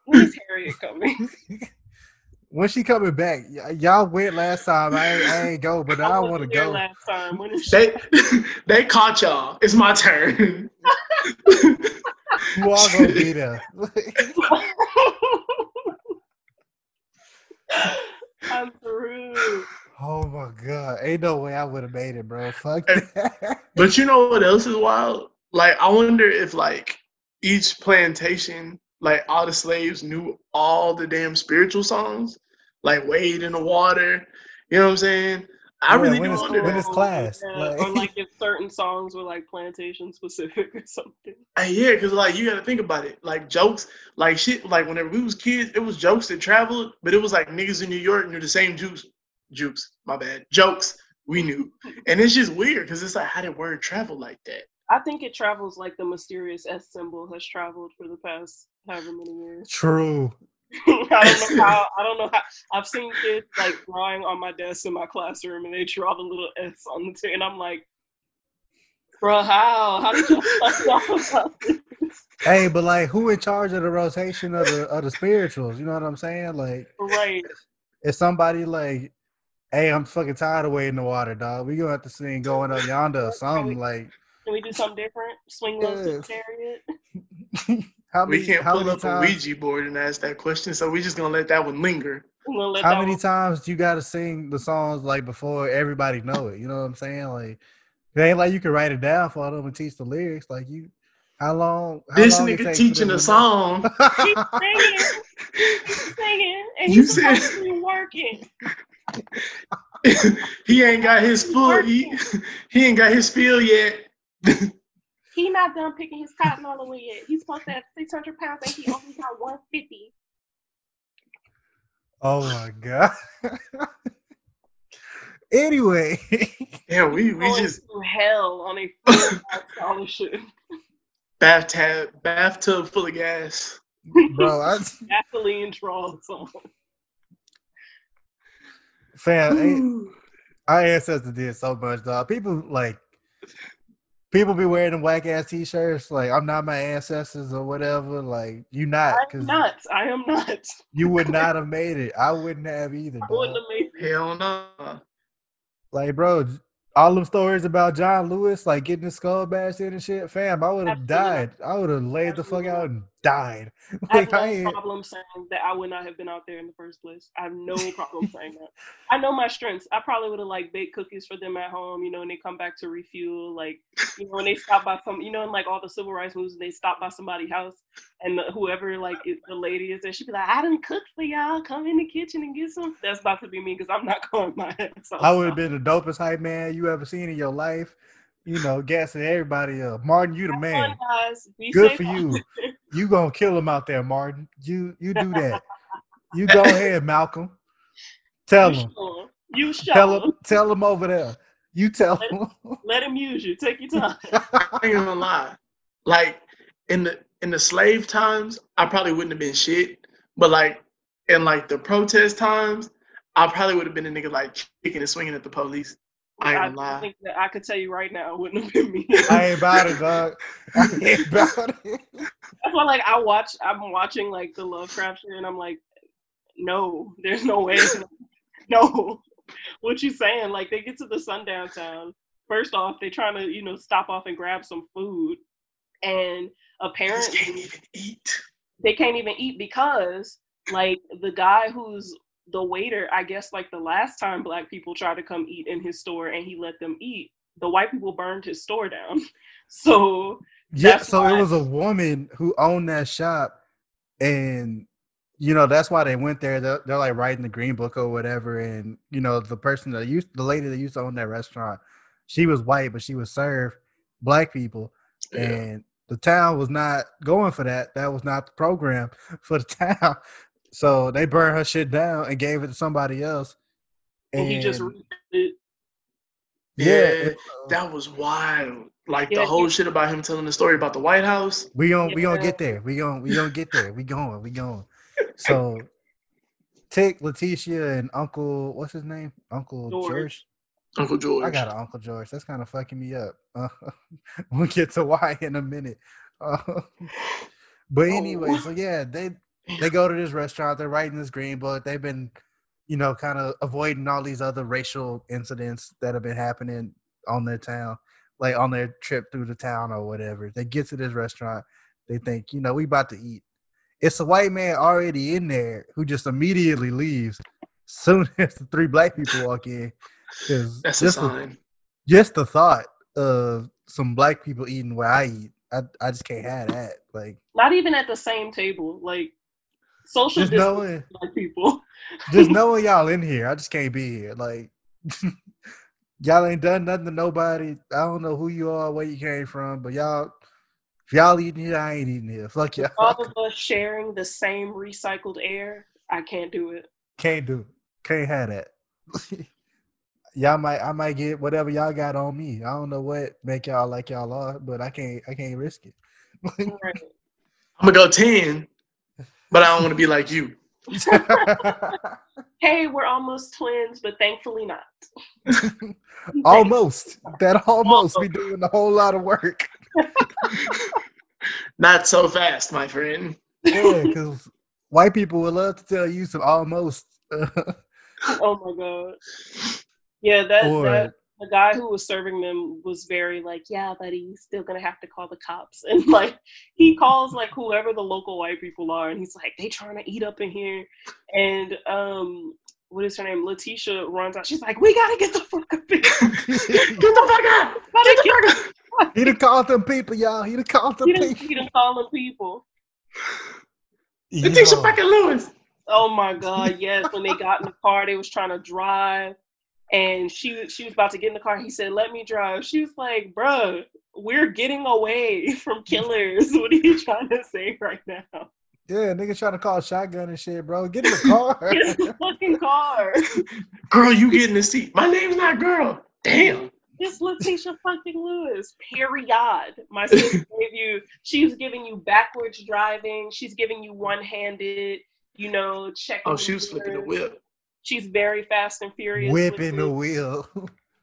Where's Harriet coming? *laughs* When she coming back? Y- y'all went last time. I ain't, I ain't go, but I, want to go. Last time. When is she? They they caught y'all. It's my turn. You all gonna be there. I'm through. Oh my god, ain't no way I would have made it, bro. Fuck that. *laughs* But you know what else is wild? Like I wonder if like each plantation, like all the slaves knew all the damn spiritual songs, like Wade in the Water. You know what I'm saying? I Yeah, really when do it's- wonder. when that. it's class, Yeah, like- or like *laughs* if certain songs were like plantation specific or something. Yeah, because like you got to think about it. Like jokes, like shit. Like whenever we was kids, it was jokes that traveled, but it was like niggas in New York knew the same jukes. Jukes, my bad. Jokes we knew, and it's just weird because it's like how did word travel like that? I think it travels like the mysterious S symbol has traveled for the past however many years. True. *laughs* I don't know *laughs* how. I don't know how. I've seen kids like drawing on my desk in my classroom, and they draw the little S on the t- and I'm like, bro, how? How did you *laughs* find out about this? Hey, but like, who in charge of the rotation of the of the spirituals? You know what I'm saying? Like, Right. if somebody like, hey, I'm fucking tired of waiting in the water, dog. We gonna have to sing going up yonder or something. Like, Can we do something different? Swing those to Yeah. the chariot. *laughs* how many We can't how pull many up times? a Ouija board and ask that question, so we're just gonna let that one linger. Let How many one- times do you got to sing the songs like before everybody know it? You know what I'm saying? Like, it ain't like you can write it down for them and teach the lyrics. Like you, how long? How This long nigga teaching them a song. *laughs* He's singing. He's singing, and You he's supposed said- to be working. *laughs* he ain't got his full. He, he ain't got his feel yet. *laughs* He not done picking his cotton all the way yet. He's supposed to have 600 pounds, and he only got 150. oh my god. *laughs* anyway, Yeah, we we Going just through hell on a full scholarship. bathtub bathtub full of gas. bro, I, Gasoline draws on. Fam, ain't- *sighs* eh, our ancestors did so much, dog. People like people be wearing them whack ass t-shirts. Like, I'm not my ancestors or whatever. Like, you not I'm because nuts. I am nuts. you would *laughs* not have made it. I wouldn't have either. I wouldn't have made it. Hell no. Like, bro, all them stories about John Lewis, like getting his skull bashed in and shit, fam, I would have died. I would have laid the fuck out and died. *laughs* I have Like, I no problem saying that I would not have been out there in the first place. I have no problem saying that. I know my strengths. I probably would have like baked cookies for them at home, you know, and they come back to refuel. Like, you know, when they stop by some, you know, in like all the civil rights movies, they stop by somebody's house and the, whoever like is, the lady is there, she'd be like, "I didn't cook for y'all. Come in the kitchen and get some." That's about to be me because I'm not *laughs* going my ass. I would have been the dopest hype man you ever seen in your life. You know, gassing everybody up. Martin, you the Have man. fun, guys. Be Good safe for out you. You gonna kill him out there, Martin. You you do *laughs* that. You go ahead, Malcolm. Tell You him. show 'em. You show Tell 'em. him. Tell him over there. You tell Let him. Let him use you. Take your time. *laughs* I ain't gonna lie. Like in the in the slave times, I probably wouldn't have been shit. But like in like the protest times, I probably would have been a nigga like kicking and swinging at the police. I ain't I gonna think that I could tell you right now, it wouldn't have been me. *laughs* I ain't about it, dog. *laughs* I ain't about it. That's why, like, I watch. I'm watching like the Lovecraft shit, and I'm like, no, there's no way. *laughs* no, what you saying? Like, they get to the sundown town. First off, they're trying to, you know, stop off and grab some food, and They apparently can't even eat. they can't even eat because like the guy who's the waiter i guess like the last time black people tried to come eat in his store and he let them eat the white people burned his store down *laughs* so Yeah, so why- it was a woman who owned that shop, and you know that's why they went there. They're, they're like writing the green book or whatever, and you know the person that used, the lady that used to own that restaurant, she was white, but she would serve black people, Yeah. and the town was not going for that. That was not the program *laughs* for the town. So they burned her shit down and gave it to somebody else. and he just read it. yeah, Yeah, That was wild. Like Yeah, the whole he- shit about him telling the story about the White House. We gon' we gonna Yeah. get there. We gon' we gonna get there. We going. We going. So, Tick, Letitia, and Uncle what's his name? Uncle George. George. Uncle George. I got an Uncle George. That's kind of fucking me up. Uh, *laughs* we'll get to why in a minute. Uh, *laughs* but Oh. anyway, so yeah, they they go to this restaurant. They're writing this green book. They've been, you know, kind of avoiding all these other racial incidents that have been happening on their town, like on their trip through the town or whatever. They get to this restaurant. They think, you know, we about to eat. It's a white man already in there who just immediately leaves soon *laughs* as the three black people walk in. Because That's a just the, sign. just the thought of some black people eating where I eat, I, I just can't have that. Like, not even at the same table like social just distance knowing, black people *laughs* just knowing y'all in here, I just can't be here. Like, *laughs* y'all ain't done nothing to nobody. I don't know who you are, where you came from, but y'all, if y'all eating here, I ain't eating here. *laughs* Fuck y'all. all of us sharing the same recycled air i can't do it Can't do. it. Can't have that. y'all might, I might get whatever y'all got on me. I don't know what make y'all like y'all are, but I can't, I can't risk it. right. I'm gonna go ten, but I don't want to be like you. *laughs* hey we're almost twins but thankfully not *laughs* almost that almost be doing a whole lot of work. *laughs* Not so fast, my friend. Yeah, because white people would love to tell you some almost. oh my god yeah that, or that the guy who was serving them was very like, yeah, but he's still gonna have to call the cops. *laughs* And like he calls like whoever the local white people are, and he's like, they trying to eat up in here. And um, what is her name? Letitia runs out. She's like, we gotta get the fuck up here. *laughs* Get the fuck out! Gotta get *laughs* he done called them people, y'all. He done called them he done, people. he done calling people. Letitia Yo. fucking Lewis. Oh my god, yes. When they got in the car, they was trying to drive, and she was- she was about to get in the car. He said, "Let me drive." She was like, "Bruh, we're getting away *laughs* from killers. *laughs* What are you trying to say right now? Yeah, nigga trying to call a shotgun and shit, bro. Get in the car. *laughs* Get in the fucking car." Girl, you get in the seat. My name's not girl. Damn. It's Letitia fucking Lewis. Period. My sister gave you. She's giving you backwards driving. She's giving you one handed. You know, checking. Oh, she was flipping the mirrors. whip. She's very fast and furious. Whipping the wheel.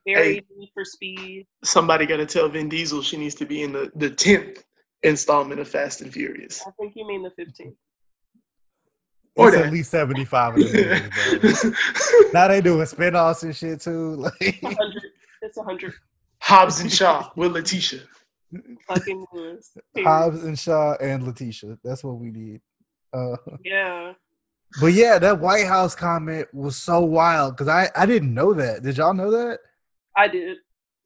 Very Hey. need for speed. Somebody got to tell Vin Diesel she needs to be in the the tenth installment of Fast and Furious. I think you mean the 15th. Or it's at least 75 of them movies. *laughs* Now they doing spin-offs and shit too. *laughs* Like 100. It's 100 Hobbs and Shaw with Letitia. fucking Lewis. *laughs* Hobbs and Shaw and Letitia. That's what we need. Uh, Yeah. But yeah, that White House comment was so wild because I, I didn't know that. Did y'all know that? I did.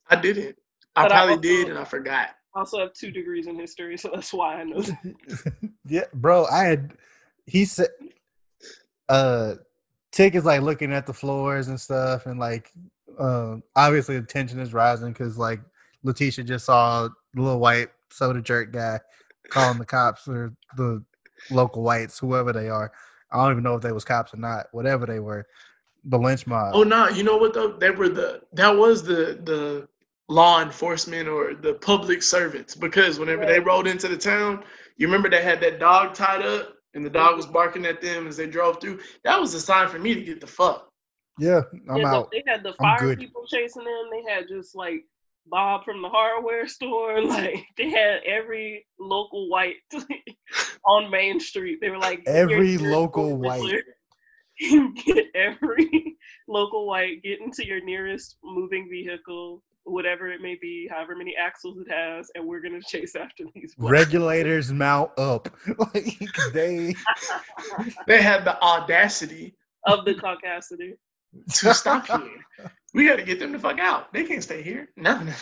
I didn't. I But I probably also- did, and I forgot. I also have two degrees in history, so that's why I know that. *laughs* yeah, bro. I had he said uh Tick is like looking at the floors and stuff and like um obviously the tension is rising because like Letitia just saw the little white soda jerk guy calling the cops or the local whites, whoever they are. I don't even know if they was cops or not, whatever they were. The lynch mob. Oh no, you know what though? They were the that was the the law enforcement or the public servants because whenever they rode into the town, you remember they had that dog tied up and the dog was barking at them as they drove through. That was a sign for me to get the fuck. yeah, I'm Yeah, out. They had the fire people chasing them. They had just like Bob from the hardware store. *laughs* Like they had every local white *laughs* on Main Street. They were like "Get your Every local four-wheeler. white. *laughs* get every local white get into your nearest moving vehicle whatever it may be, however many axles it has, and we're gonna chase after these. blacks. Regulators mount up. *laughs* like they *laughs* They had the audacity of the caucasity. to stop here. We got to get them the fuck out. They can't stay here. No, no, no.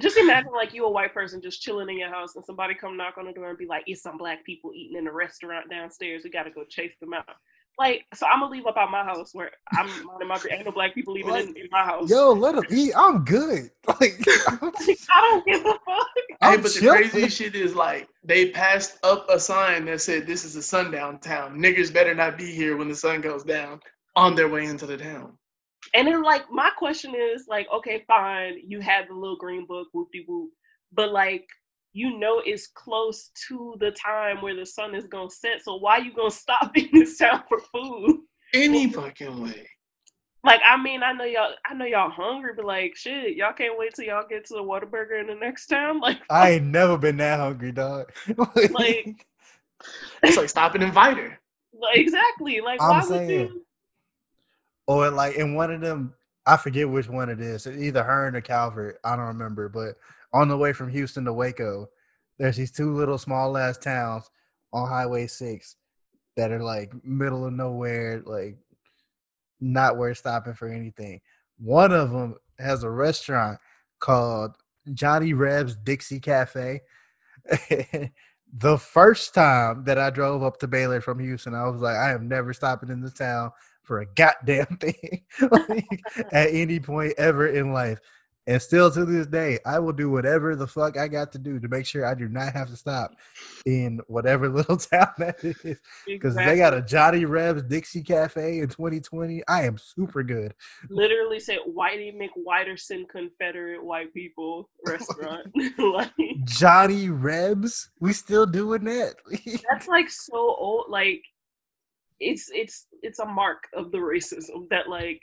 Just imagine like you a white person just chilling in your house and somebody come knock on the door and be like, "It's some black people eating in a restaurant downstairs. We got to go chase them out." Like, so I'm gonna leave up out my house where I'm minding my ain't no black people even in, in my house. yo let them eat. I'm good. *laughs* Like *laughs* I don't give a fuck. Hey, I'm but the crazy shit is like they passed up a sign that said this is a sundown town. Niggers better not be here when the sun goes down on their way into the town. And then like my question is like, okay, fine, you had the little green book, whoop de whoop, but like you know it's close to the time where the sun is gonna set. So why you gonna stop *laughs* in this town for food? Any fucking way. Like, I mean, I know y'all, I know y'all hungry, but like, shit, y'all can't wait till y'all get to the Whataburger in the next town. *laughs* Like, I ain't never been that hungry, dog. Like- *laughs* It's like stop and invite her. like, exactly. Like, I'm why would you? Or like in one of them, I forget which one it is. Either Hearne or Calvert, I don't remember. But on the way from Houston to Waco, there's these two little small ass towns on Highway Six that are like middle of nowhere, like not worth stopping for anything. One of them has a restaurant called Johnny Reb's Dixie Cafe. *laughs* the first time that I drove up to Baylor from Houston, I was like, I am never stopping in this town for a goddamn *laughs* thing like, at any point ever in life. And still to this day, I will do whatever the fuck I got to do to make sure I do not have to stop in whatever *laughs* little town that is. Because they got a Johnny Reb's Dixie Cafe in 2020. I am super good. literally say Whitey McWhiterson Confederate White People Restaurant. *laughs* like, Johnny Rebs, we still doing that. that's like so old. Like, it's it's it's a mark of the racism that like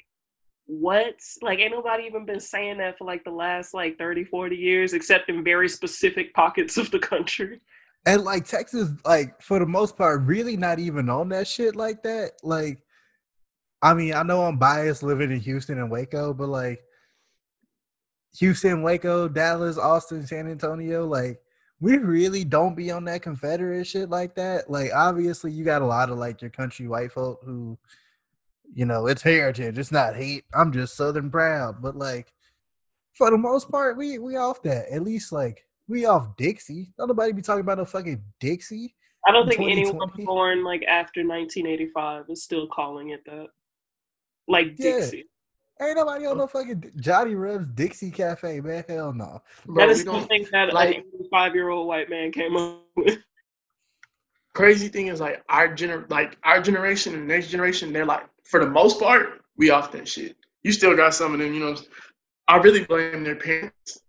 what like ain't nobody even been saying that for like the last like 30 40 years except in very specific pockets of the country and like Texas, like for the most part, really not even on that shit like that. Like, I mean, I know I'm biased living in Houston and Waco, but like Houston, Waco, Dallas, Austin, San Antonio, like we really don't be on that Confederate shit like that. Like, obviously, you got a lot of like your country white folk who, you know, it's heritage, it's not hate. I'm just Southern proud, but like for the most part, we we off that. At least like we off Dixie. Don't nobody be talking about no fucking Dixie. i don't think anyone 2020? born like after 1985 is still calling it that like Yeah. Dixie Ain't nobody on no fucking Johnny Reb's Dixie Cafe, man. Hell no. Bro, that we something that like- an 85 year old white man came up with crazy thing is like our gener like our generation and the next generation, they're like, for the most part, we off that shit. You still got some of them, you know. I really blame their parents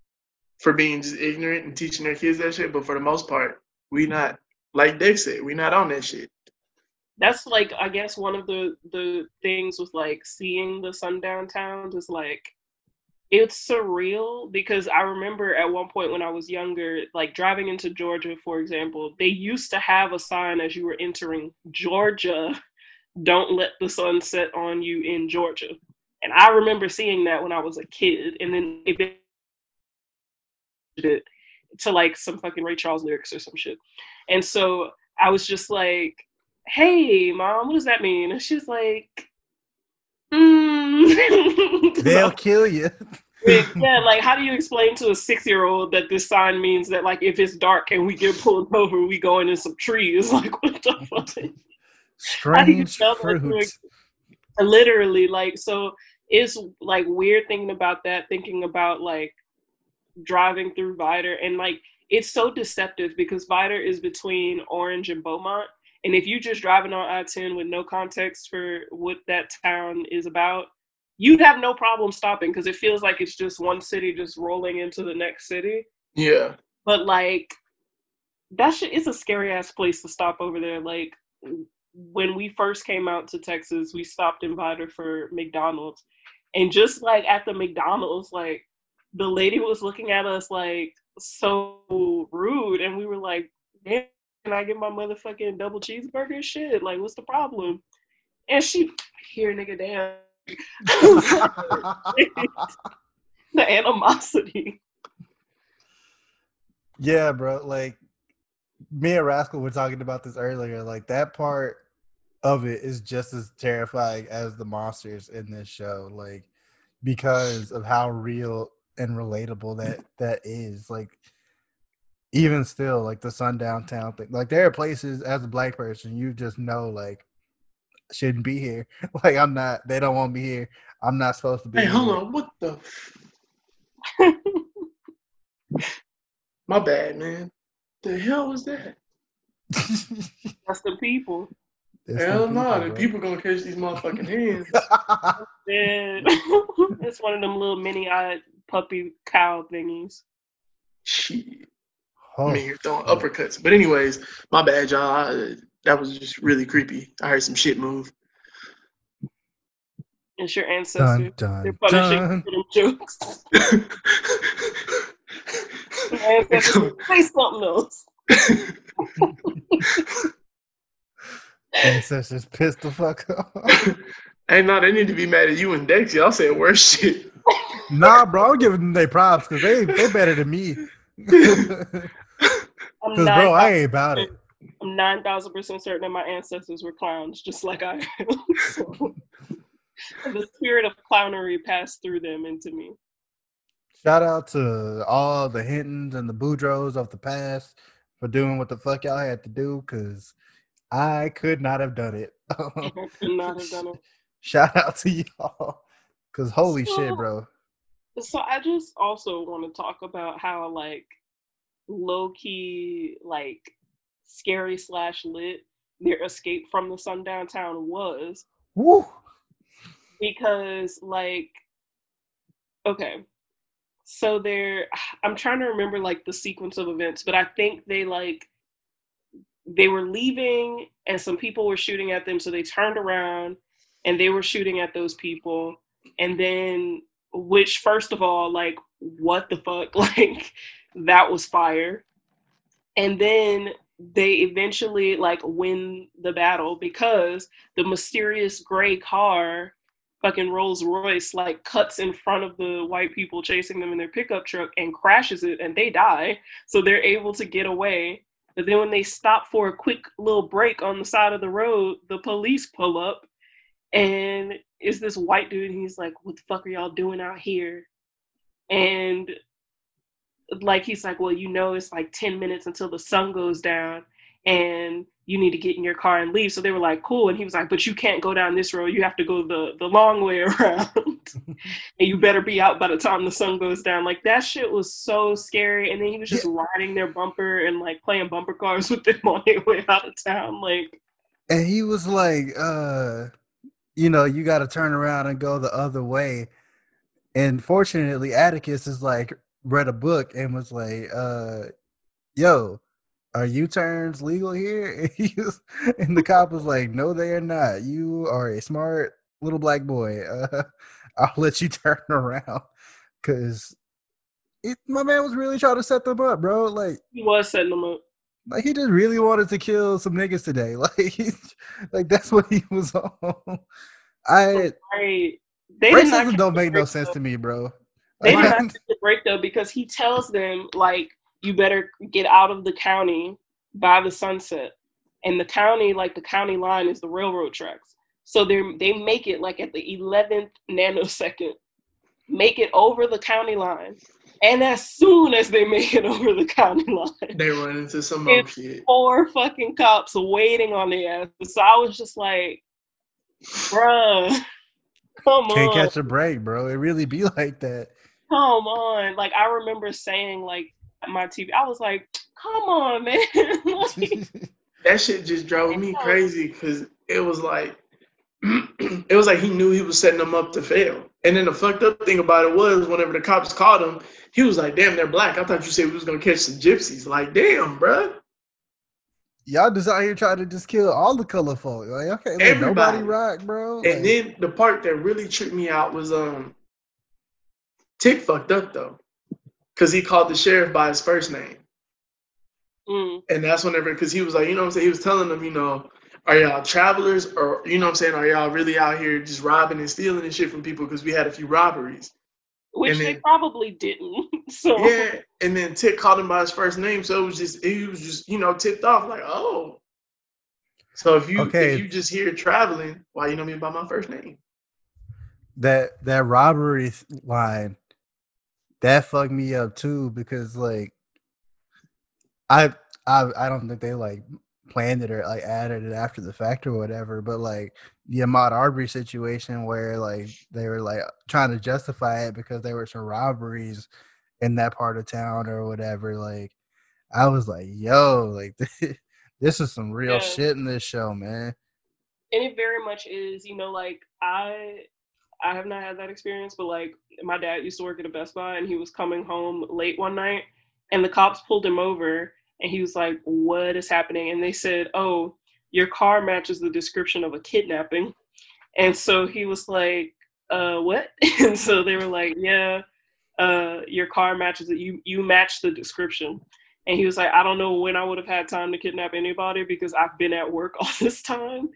for being just ignorant and teaching their kids that shit. But for the most part, we not like Dick said, we not on that shit. That's like I guess one of the the things with like seeing the sundown towns is like it's surreal because I remember at one point when I was younger, like driving into Georgia, for example, they used to have a sign as you were entering Georgia, don't let the sun set on you in Georgia. And I remember seeing that when I was a kid, and then it to like some fucking Ray Charles lyrics or some shit. And so I was just like, hey mom what does that mean and she's like mm. *laughs* They'll kill you. yeah like how do you explain to a six year old that this sign means that like if it's dark and we get pulled over we go into some trees *laughs* like what the fuck How do you Strange fruits. literally like so it's like weird thinking about that thinking about like driving through Vidor and like it's so deceptive because Vidor is between Orange and Beaumont and if you're just driving on I-10 with no context for what that town is about you'd have no problem stopping because it feels like it's just one city just rolling into the next city Yeah. but like that shit is a scary ass place to stop over there. Like when we first came out to Texas, we stopped in Vidor for McDonald's, and just like at the McDonald's, like the lady was looking at us like so rude, and we were like, "Damn, can I get my motherfucking double cheeseburger? Shit, like what's the problem?" And she, here, nigga, damn. *laughs* the animosity. Yeah, bro. Like me and Rascal were talking about this earlier. Like that part of it is just as terrifying as the monsters in this show. Like because of how real and relatable that that is. Like even still, like the sundown town thing. Like there are places as a black person you just know like shouldn't be here. *laughs* Like I'm not. They don't want me here. I'm not supposed to be. Hey, here. hold on. What the? f- *laughs* My bad, man. The hell was that? *laughs* That's the people. It's hell some no, the bro. people gonna catch these motherfucking hands. Yeah. it's one of them little mini eyed puppy cow thingies. Shit. Oh, I mean, you're throwing uppercuts. But anyways, my bad, y'all. I, that was just really creepy. I heard some shit move. It's your ancestors. Dun, They're dun, punishing dun. for them jokes. Your ancestors *laughs* say something else. Ancestors pissed the fuck off. *laughs* hey, no, they need to be mad at you and Dex. Y'all said worse shit. nah, bro, I'm giving them their props because they they better than me. *laughs* Because bro, I ain't about it. I'm nine thousand percent certain that my ancestors were clowns, just like I am. *laughs* so, *laughs* the spirit of clownery passed through them into me. Shout out to all the Hintons and the Boudreaux of the past for doing what the fuck y'all had to do because I could not have done it. *laughs* Could not have done it. Shout out to y'all because holy shit, bro. So I just also want to talk about how like low key, like scary slash lit their escape from the sundown town was Woo. because like okay. So they're *sighs* i'm trying to remember like the sequence of events but i think they like they were leaving and some people were shooting at them so they turned around and they were shooting at those people. And then which first of all like what the fuck? *laughs* Like that was fire and then they eventually like win the battle because the mysterious gray car fucking Rolls Royce like cuts in front of the white people chasing them in their pickup truck and crashes it and they die. So they're able to get away. But then when they stop for a quick little break on the side of the road, the police pull up and it's this white dude and he's like, What the fuck are y'all doing out here? And like he's like, Well, you know it's like 10 minutes until the sun goes down and you need to get in your car and leave. So they were like, cool. And he was like, but you can't go down this road. You have to go the, the long way *laughs* around. and you better be out by the time the sun goes down. Like that shit was so scary. And then he was just riding their bumper and like playing bumper cars *laughs* with them on their way out of town. Like, And he was like, uh, you know, you got to turn around and go the other way. And fortunately, Atticus is like read a book and was like, uh, yo, are U-turns legal here? *laughs* And, was, and the cop was like, no, they are not. You are a smart little black boy. Uh, *laughs* I'll let you turn *laughs* around because it, my man was really trying to set them up, bro. Like he was setting them up. like he just really wanted to kill some niggas today. Like, he, like that's what he was on. I Right. They racism don't make no sense though. to me, bro. They Like, did not take the break though because he tells them like you better get out of the county by the sunset, and the county like the county line is the railroad tracks. So they they make it like at the eleventh nanosecond, make it over the county line, and as soon as they make it *laughs* over the county line, They run into some shit. four fucking cops waiting on the ass. So I was just like, bruh, *laughs* come can't on. catch a break, bro. It really be *laughs* like that. Come on. Like I remember saying like my TV, I was like, come on, man. *laughs* like, *laughs* That shit just drove me crazy because it was like *clears throat* it was like he knew he was setting them up to fail. And then the fucked up thing about it was whenever the cops caught him, he was like, "Damn, they're black. I thought you said we was gonna catch some gypsies." Like, damn, bruh. Y'all just out here trying to just kill all the color folk. Like, okay, let nobody Everybody. rock, bro. And Like, then the part that really tripped me out was um Tick fucked up though. Cause he called the sheriff by his first name. mm, And that's whenever because he was like, you know what I'm saying? He was telling them, you know, are y'all travelers or you know what I'm saying, are y'all really out here just robbing and stealing and shit from people because we had a few robberies. which And they then- probably didn't. *laughs* So Yeah, and then Tick called him by his first name, so it was just he was just you know tipped off like oh. So if you Okay. if you just hear traveling, why you know me by my first name? that that robbery line that fucked me up too because like I I I don't think they like planned it or like added it after the fact or whatever, but like the Ahmaud Arbery situation where like they were like trying to justify it because there were some robberies in that part of town or whatever. Like I was like, yo, like *laughs* this is some real Yeah. shit in this show, man. and it very much is, you know, like I I have not had that experience, but like my dad used to work at a Best Buy and he was coming home late one night and the cops pulled him over and he was like, What is happening? And they said, Oh, your car matches the description of a kidnapping. And so he was like, uh what? *laughs* And so they were like, Yeah, uh your car matches it. You you match the description. And he was like, I don't know when I would have had time to kidnap anybody because I've been at work *laughs* all this time.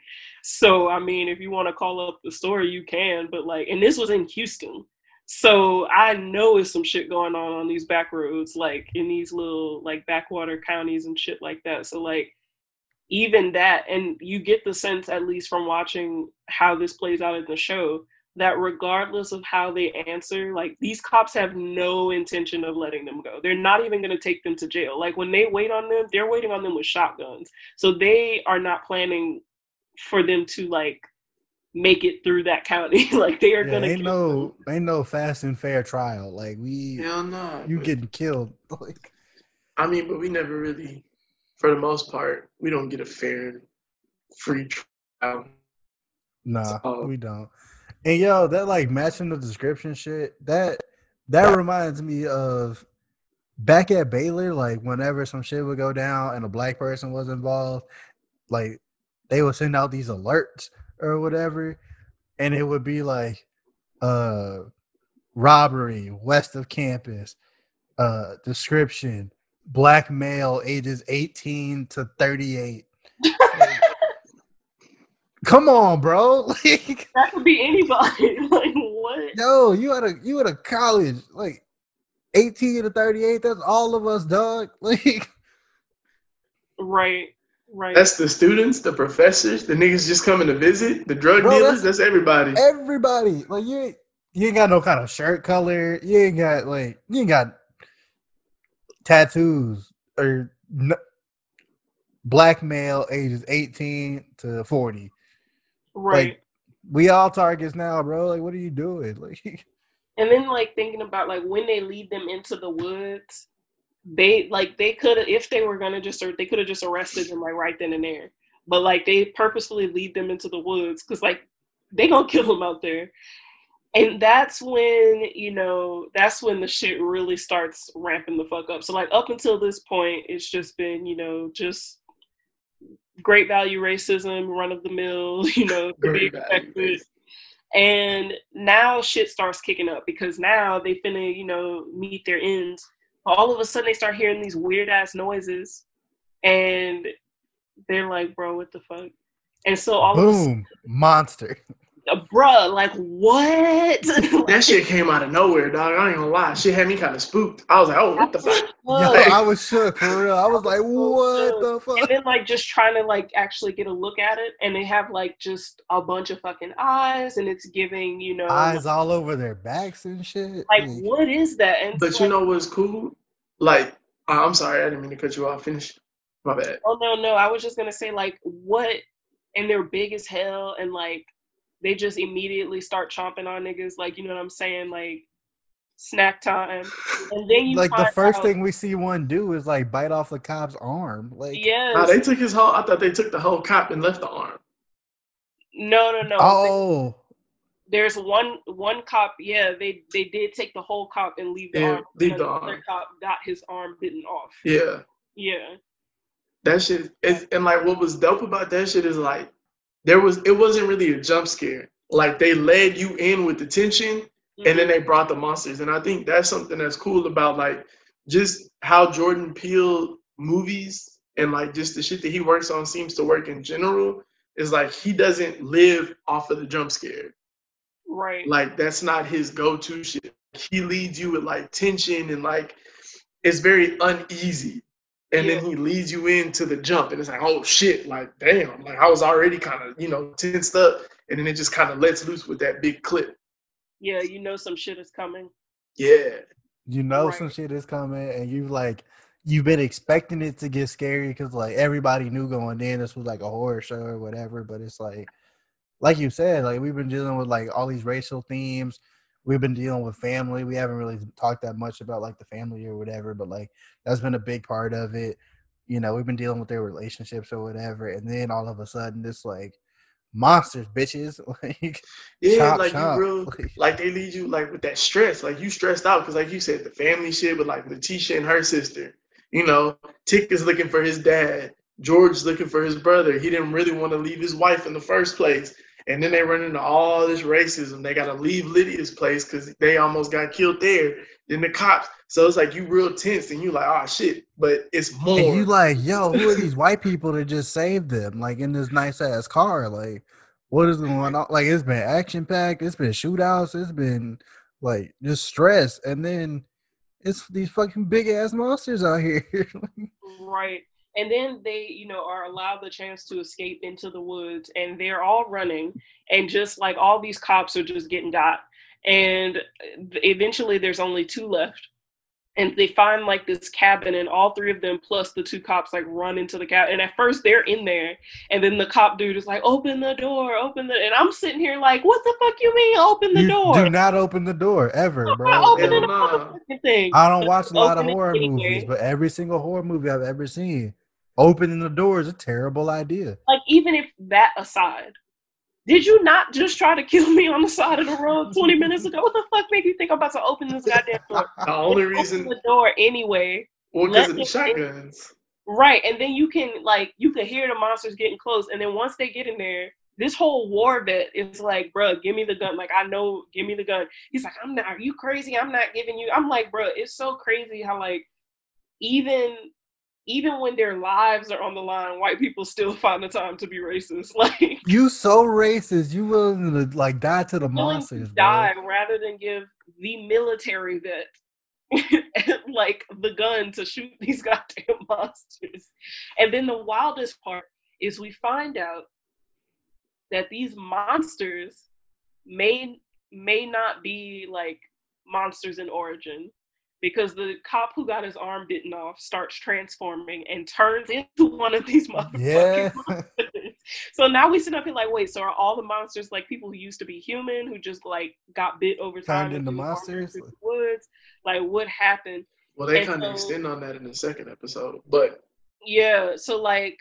So I mean, if you want to call up the story, you can. But like, and this was in Houston, so I know it's some shit going on on these back roads, like in these little like backwater counties and shit like that. So like, even that, and you get the sense at least from watching how this plays out in the show that regardless of how they answer, like these cops have no intention of letting them go. They're not even going to take them to jail. Like when they wait on them, they're waiting on them with shotguns. So they are not planning for them to like make it through that county. *laughs* like they are Yeah, gonna ain't kill no ain't no fast and fair trial. Like we Hell no. you but- getting killed. *laughs* Like I mean, but we never really, for the most part, we don't get a fair, free trial. nah, So- we don't. And yo, that like matching the description shit, that that reminds me of back at Baylor, like whenever some shit would go down and a black person was involved, like they would send out these alerts or whatever, and it would be like uh robbery west of campus, uh description, black male ages 18 to 38. *laughs* Come on, bro. *laughs* Like that could be anybody. *laughs* like what? Yo, you at a you at a college like eighteen to thirty eight. That's all of us, dog. Like Right. Right. That's the students, the professors, the niggas just coming to visit, the drug Bro, dealers. that's- That's everybody. everybody, like you, ain't- you ain't got no kind of shirt color. You ain't got like you ain't got tattoos or n- black male ages eighteen to forty. right. Like we all targets now, bro. Like what are you doing? *laughs* Like and then like thinking about like when they lead them into the woods they like they could have if they were gonna just or they could have just arrested them like right then and there. But like they purposefully lead them into the woods because like they gonna *laughs* kill them out there. And that's when you know that's when the shit really starts ramping the fuck up. So like up until this point it's just been you know just great value racism run of the mill *laughs* you know to be expected. and now shit starts kicking up because now they finna, you know, meet their ends. All of a sudden they start hearing these weird ass noises and they're like, bro, what the fuck? And so all of a sudden, boom, monster. Uh, bruh, like what? *laughs* That shit came out of nowhere, dog. I ain't gonna lie. Shit had me kind of spooked. I was like, oh, what the fuck? Yo, Like, I was shook for real. I was *laughs* like, what the fuck? and then like just trying to like actually get a look at it and they have like just a bunch of fucking eyes and it's giving, you know, Eyes all over their backs and shit. like what is that? And But so, you like, know what's cool? Like, uh, I'm sorry, I didn't mean to cut you off. Finish. My bad. Oh no, no. I was just gonna say like what and they're big as hell and like they just immediately start chomping on niggas, like you know what I'm saying, like snack time. And then you like the first out- thing we see one do is like bite off the cop's arm. Like, yeah, Nah, they took his whole. I thought they took the whole cop and left the arm. no, no, no. oh, There's one one cop, yeah, they they did take the whole cop and leave the Yeah, arm. leave the another arm. cop got his arm bitten off. Yeah, Yeah. that shit. Is, and like, what was dope about that shit is like, there was. It wasn't really a jump scare. Like they led you in with the tension, and then mm-hmm. they brought the monsters. And I think that's something that's cool about like just how Jordan Peele movies and like just the shit that he works on seems to work in general. Is like he doesn't live off of the jump scare. right. Like that's not his go-to shit. he leads you with like tension and like it's very uneasy. And then he leads you into the jump, and it's like, oh shit, like damn, like I was already kind of, you know, tensed up, and then it just kind of lets loose with that big clip. Yeah, you know some shit is coming. Yeah. You know Right. some shit is coming, and you like you've been expecting it to get scary because like everybody knew going in this was like a horror show or whatever. But it's like, like you said, like we've been dealing with like all these racial themes. We've been dealing with family. We haven't really talked that much about like the family or whatever, but like that's been a big part of it. You know, we've been dealing with their relationships or whatever, and then all of a sudden, it's like monsters, bitches. *laughs* Like, Yeah, chop, like chop. you real, Like- like they lead you like with that stress, like you stressed out because, like you said, the family shit with like Letitia and her sister. You know, Tick is looking for his dad. George's looking for his brother. He didn't really want to leave his wife in the first place, and then they run into all this racism. They got to leave Lydia's place because they almost got killed there. Then the cops. So it's like you real tense, and you like, oh shit. But it's more. And you like, yo, who are these white people that just saved them? Like in this nice ass car. Like, what is going on? Like it's been action packed, it's been shootouts, it's been like just stress. And then it's these fucking big ass monsters out here. *laughs* Right. And then they, you know, are allowed the chance to escape into the woods and they're all running and just like all these cops are just getting got. And uh, eventually there's only two left. And they find like this cabin and all three of them plus the two cops like run into the cabin. And at first they're in there and then the cop dude is like, open the door, open the and I'm sitting here like, what the fuck you mean open the you door? do not open the door ever, I'm bro. not opening Hell the thing. I don't watch a lot of horror movies, but every single horror movie I've ever seen, opening the door is a terrible idea. like even if that aside, did you not just try to kill me on the side of the road 20 minutes ago? What the fuck made you think I'm about to open this goddamn door? *laughs* the only Open reason, the door anyway. well, because of the them in. shotguns. Right. And then you can like you can hear the monsters getting close. And then once they get in there, this whole war vet is like, bruh, give me the gun. Like, I know, give me the gun. He's like, I'm not, are you crazy? I'm not giving you. I'm like, bruh, it's so crazy how like even even when their lives are on the line, white people still *laughs* find the time to be racist. *laughs* Like You so racist. You willing to like die to the monsters, to bro. die rather than give the military vet *laughs* like the gun to shoot these goddamn monsters. And then the wildest part is we find out that these monsters may may not be like monsters in origin because the cop who got his arm bitten off starts transforming and turns into one of these motherfucking Yeah. *laughs* monsters. so now we sit up here like, wait, so are all the monsters like people who used to be human who just like got bit over time Turned and into monsters? through the woods? Like what happened? Well, they kind of so- extend on that in the second episode, but Yeah, so like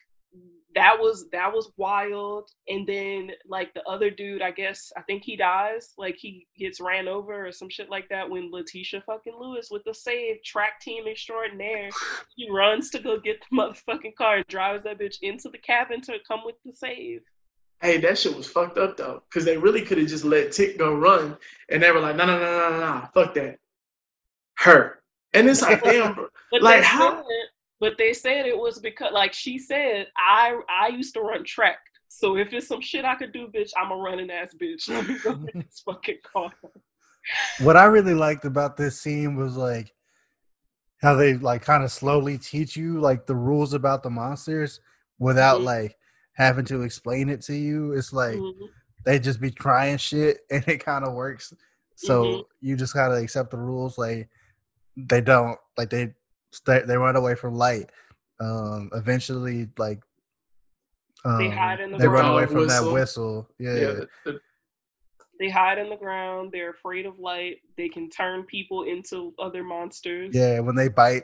that was that was wild. And then like the other dude, I guess I think he dies. Like he gets ran over or some shit like that when Letitia fucking Lewis with the save track team extraordinaire. She runs to go get the motherfucking car and drives that bitch into the cabin to come with the save. hey, that shit was fucked up though, because they really could have just let Tick go run, and they were like, no, no, no, no, no, no, fuck that, her. And it's like, *laughs* damn, bro. Like, how- but they said it was because like she said, I I used to run track. So if it's some shit I could do, bitch, I'm a running ass bitch. *laughs* Let me go get this fucking car. what I really liked about this scene was like how they like kind of slowly teach you like the rules about the monsters without Mhm. like having to explain it to you. It's like Mhm. they just be trying shit *laughs* and it kind of works. So Mhm. you just gotta accept the rules. Like they don't like they stay, they run away from light. Um, eventually, like um, They hide in the they run ground. away from that Whistle. whistle. Yeah, Yeah, the, the, They hide in the ground. They're afraid of light. They can turn people into other monsters. yeah. When they bite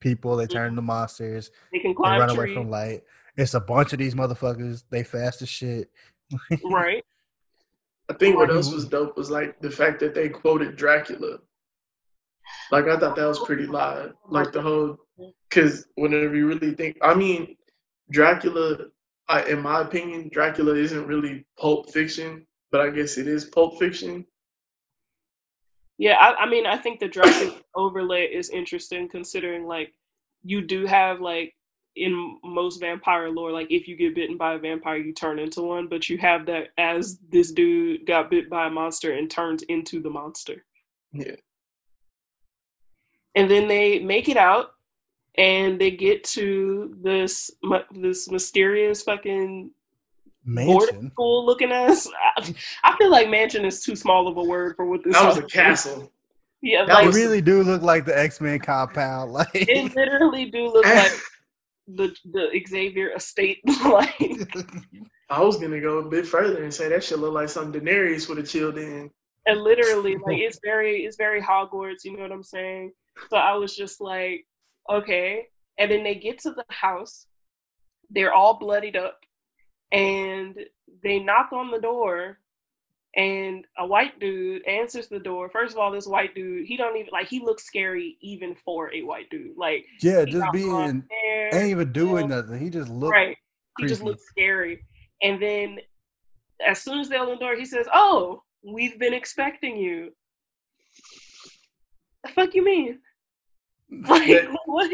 people, they Mm-hmm. turn to monsters. They can They climb run away from light. It's a bunch of these motherfuckers. They fast as shit. *laughs* Right. I think what else was dope was like the fact that they quoted Dracula. Like I thought that was pretty live. Like the whole, because whenever you really think, I mean, Dracula, I, in my opinion, Dracula isn't really pulp fiction, but I guess it is pulp fiction. Yeah, I, I mean, I think the Dracula *coughs* overlay is interesting considering like you do have like in most vampire lore, like if you get bitten by a vampire, you turn into one, but you have that as this dude got bit by a monster and turns into the monster. Yeah. And then they make it out, and they get to this this mysterious fucking boarding Mansion. school looking ass. I, I feel like mansion is too small of a word for what this. That was a is. castle. Yeah, that like They was- really do look like the X Men compound. *laughs* Like it literally do look *laughs* like the the Xavier estate. *laughs* like I was gonna go a bit further and say that shit look like something Daenerys would have chilled in. and literally like it's very it's very Hogwarts. You know what I'm saying? So I was just like, okay. And then they get to the house. They're all bloodied up, and they knock on the door. And a white dude answers the door. First of all, this white dude, he don't even like he looks scary even for a white dude. Like yeah, just being hair, ain't even doing know? nothing. He just looked right. He just looks scary. And then as soon as they open the door, he says, Oh, we've been expecting you. The fuck you mean? *laughs* Like That- *laughs* what?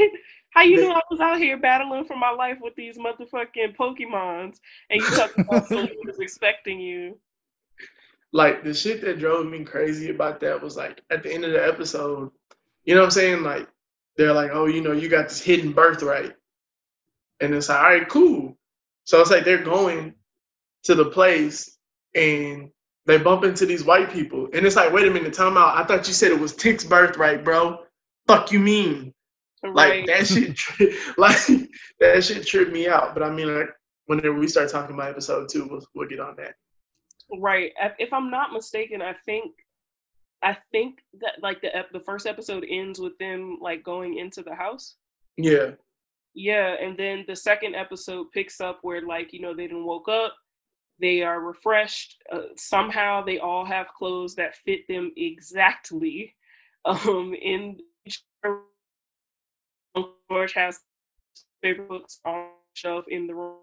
How you that- knew I was out here battling for my life with these motherfucking Pokemons and you talking about somebody was expecting you? like the shit that drove me crazy about that was like at the end of the episode, you know what I'm saying? Like they're like, oh, you know, you got this hidden birthright. And it's like, all right, cool. So it's like they're going to the place and they bump into these white people. And it's like, wait a minute, time out. I thought you said it was Tick's birthright, bro. Fuck you mean? Like that shit tri- *laughs* like that shit tripped me out. But I mean like whenever we start talking about episode two, we'll, we'll get on that. Right. If- If I'm not mistaken, I think I think that like the ep- the first episode ends with them like going into the house. Yeah. Yeah, and then the second episode picks up where like you know they didn't woke up, they are refreshed. Uh, somehow they all have clothes that fit them exactly. *laughs* Um, in George has favorite books on the shelf in the room.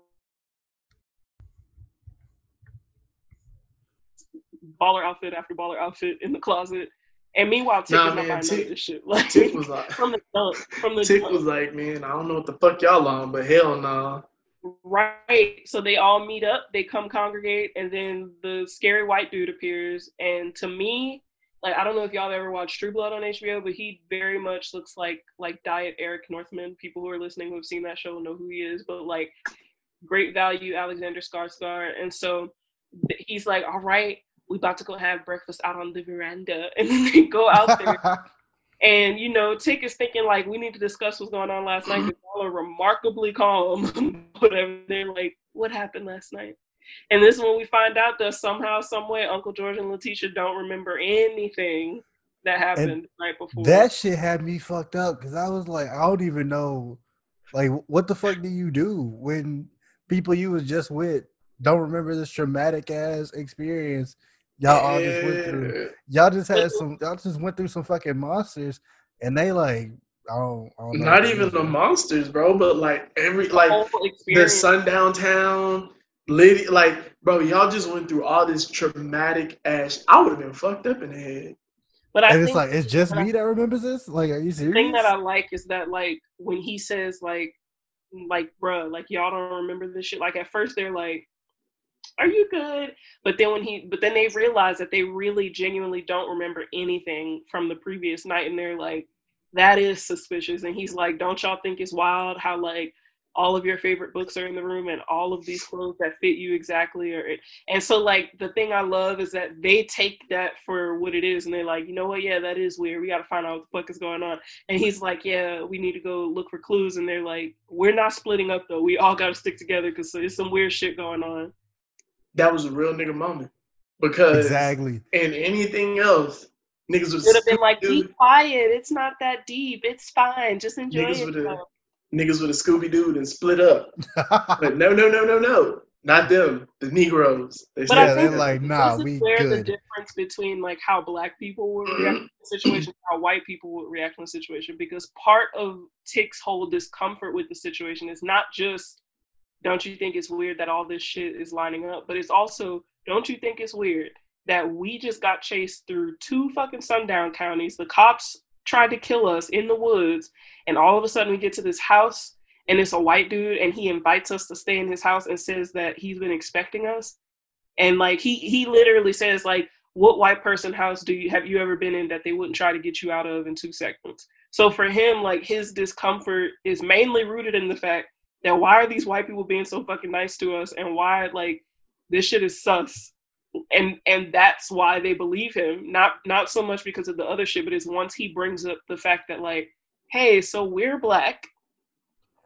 Baller outfit after baller outfit in the closet, and meanwhile Tick Nah, man, Tick- this shit. *laughs* Like Tick was like from the from the Tick was like, man, I don't know what the fuck y'all on, but hell no. Right. So they all meet up, they come congregate, and then the scary white dude appears. And to me, like I don't know if y'all ever watched True Blood on HBO, but he very much looks like like Diet Eric Northman. People who are listening who have seen that show know who he is, but like great value Alexander Skarsgård. And so he's like, All right, we about to go have breakfast out on the veranda. *laughs* And then they go out there *laughs* and you know, Tick is thinking like we need to discuss what's going on last night. They all are remarkably calm. *laughs* Whatever. They're like, what happened last night? And this is when we find out that somehow, some way, Uncle George and Letitia don't remember anything that happened the night before. that shit had me fucked up because I was like, I don't even know, like, what the fuck do you do when people you was just with don't remember this traumatic ass experience y'all all just went through? Y'all just had some, y'all just went through some fucking monsters, and they like, I don't, I don't know. Not even the monsters, bro, but like every The like whole the sundown town, Liddy, like, bro, y'all just went through all this traumatic ass. I would have been fucked up in the head. but I And it's like, it's just but I- me that remembers this. Like, are you the serious? thing that I like is that like when he says like like bruh, like y'all don't remember this shit. Like at first they're like, Are you good? But then when he but then they realize that they really genuinely don't remember anything from the previous night and they're like, That is suspicious. And he's like, Don't y'all think it's wild how like all of your favorite books are in the room and all of these clothes that fit you exactly or and so like the thing I love is that they take that for what it is and they're like, you know what, yeah, that is weird. We gotta find out what the fuck is going on. And he's like, yeah, we need to go look for clues. And they're like, we're not splitting up though. We all gotta stick together because there's some weird shit going on. That was a real nigga moment. Because exactly. and anything else, niggas was Would have been like, be quiet. It's not that deep. It's fine. Just enjoy Niggas would have yourself. niggas would have Scooby Doo and split up. *laughs* But no, no, no, no, no. Not them. The Negroes. They But I yeah, said they're think like, nah, this is we where the difference between like how black people would mm-hmm. react to the situation, how white people would react in the situation. Because part of Tick's whole discomfort with the situation is not just, don't you think it's weird that all this shit is lining up, but it's also, don't you think it's weird that we just got chased through two fucking sundown counties? The cops tried to kill us in the woods, and all of a sudden we get to this house and it's a white dude and he invites us to stay in his house and says that he's been expecting us and like he he literally says like what white person house do you have you ever been in that they wouldn't try to get you out of in two seconds? So for him, like his discomfort is mainly rooted in the fact that why are these white people being so fucking nice to us? And why like this shit is sus. And and that's why they believe him. Not not so much because of the other shit but it's once he brings up the fact that like hey so we're black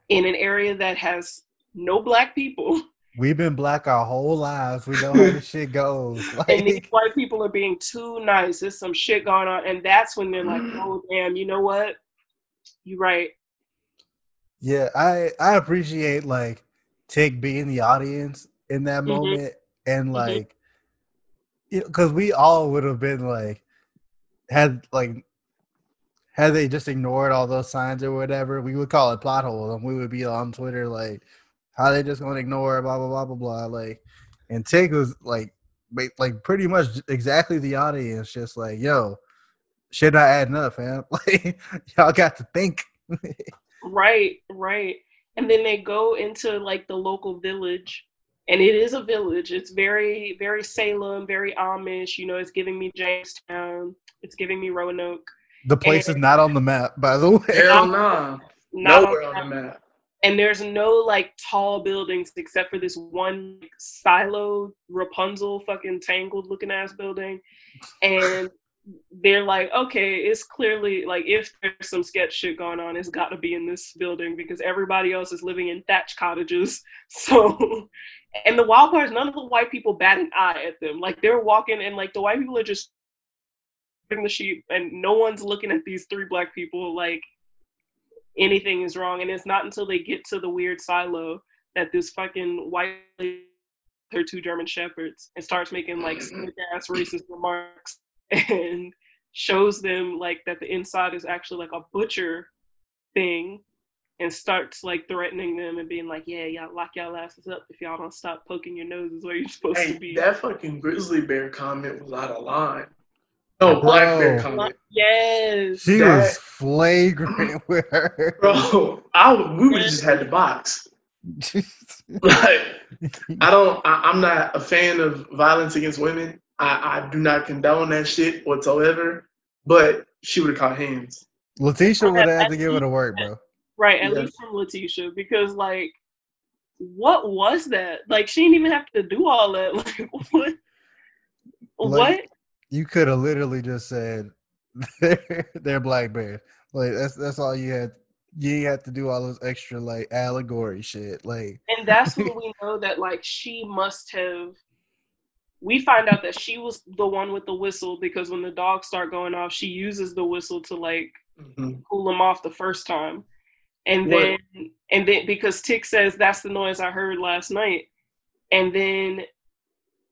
in an area that has no black people. *laughs* We've been black our whole lives. We know how this *laughs* shit goes. and these white people are being too nice. There's some shit going on. And that's when they're like mm. oh damn you know what? You're right yeah, I I appreciate like Tick being the audience in that Mhm. moment and like, because we all would have been like, had like, had they just ignored all those signs or whatever, we would call it plot holes and we would be on Twitter like, how they just gonna ignore blah blah blah blah blah. Like, and Tick was like, like pretty much exactly the audience, just like, yo, shit not adding up, fam. *laughs* Like, y'all got to think. *laughs* Right, right. And then they go into like the local village, and it is a village. It's very, very Salem, very Amish. You know, it's giving me Jamestown. It's giving me Roanoke. The place is not on the map, by the way. Hell nah. Not Nowhere on on the map. and there's no like tall buildings except for this one like, silo Rapunzel fucking tangled looking ass building, and they're like, okay, it's clearly like if there's some sketch shit going on, it's got to be in this building because everybody else is living in thatch cottages. *laughs* So, and the wild part is none of the white people bat an eye at them. Like they're walking and like the white people are just the sheep, and no one's looking at these three black people like anything is wrong. And it's not until they get to the weird silo that this fucking white lady, her two German shepherds and starts making like *clears throat* ass racist remarks and shows them like that the inside is actually like a butcher thing and starts like threatening them and being like, Yeah, y'all lock y'all asses up if y'all don't stop poking your noses where you're supposed Hey, to be. that fucking grizzly bear comment was out of line. No, black bear Bro. comment. Yes. She That- was flagrant *laughs* with her. Bro, I we would have just had the box. *laughs* Like, I don't. I, I'm not a fan of violence against women. I, I do not condone that shit whatsoever. But she would have caught hands. Letitia would have had to give it a word, bro. Right, at Yes. least from Letitia, because like, what was that? Like, she didn't even have to do all that. *laughs* Like, what? what? You could have literally just said *laughs* they're, they're black bears. Like that's that's all you had. You ain't have to do all those extra like allegory shit. Like And that's when *laughs* we know that like she must have. We find out that she was the one with the whistle because when the dogs start going off, she uses the whistle to like Mhm. cool them off the first time. And What- then and then because Tick says that's the noise I heard last night. And then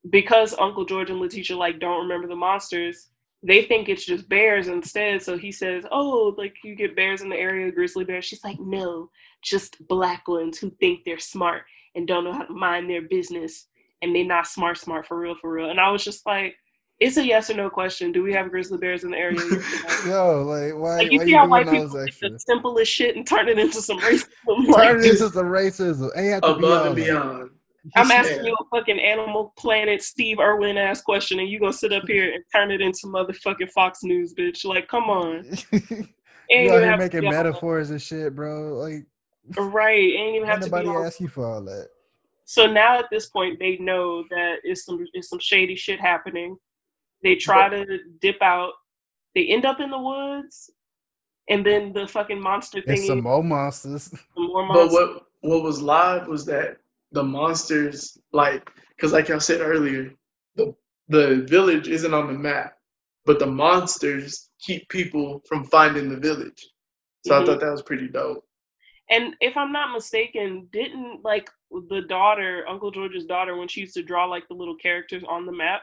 because Uncle George and Letitia like don't remember the monsters, they think it's just bears instead. So he says, Oh, like you get bears in the area, grizzly bears. She's like, No, just black ones who think they're smart and don't know how to mind their business and they're not smart smart for real for real. And I was just like, it's a yes or no question. Do we have grizzly bears in the area? *laughs* yo, like why? Like you why see you how white people take extra? the simplest shit and turn it into some racism. Turn Like, it into some racism. Ain't have to be Above all and that. beyond. I'm Yeah. asking you a fucking Animal Planet Steve Irwin ass question, and you gonna sit up here and turn it into motherfucking Fox News, bitch? Like, come on. *laughs* you Ain't out even here making be all- metaphors and shit, bro. Like Right. Ain't even *laughs* have ain't to be. nobody all- ask you for all that. So now at this point, they know that it's some it's some shady shit happening. They try to dip out. They end up in the woods, and then the fucking monster thing. It's some more monsters. more monsters. But what what was live was that the monsters, like, because like I said earlier, the the village isn't on the map, but the monsters keep people from finding the village. So Mhm. I thought that was pretty dope. And if I'm not mistaken, didn't like the daughter, Uncle George's daughter, when she used to draw like the little characters on the map,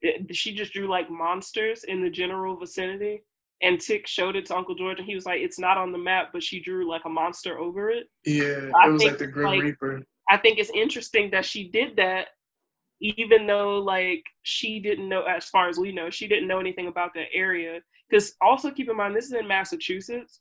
it- she just drew like monsters in the general vicinity. And Tick showed it to Uncle George, and he was like, "It's not on the map, but she drew like a monster over it." Yeah, I it was think, like the Grim like, Reaper. I think it's interesting that she did that, even though like she didn't know, as far as we know, she didn't know anything about that area. Because also keep in mind, this is in Massachusetts,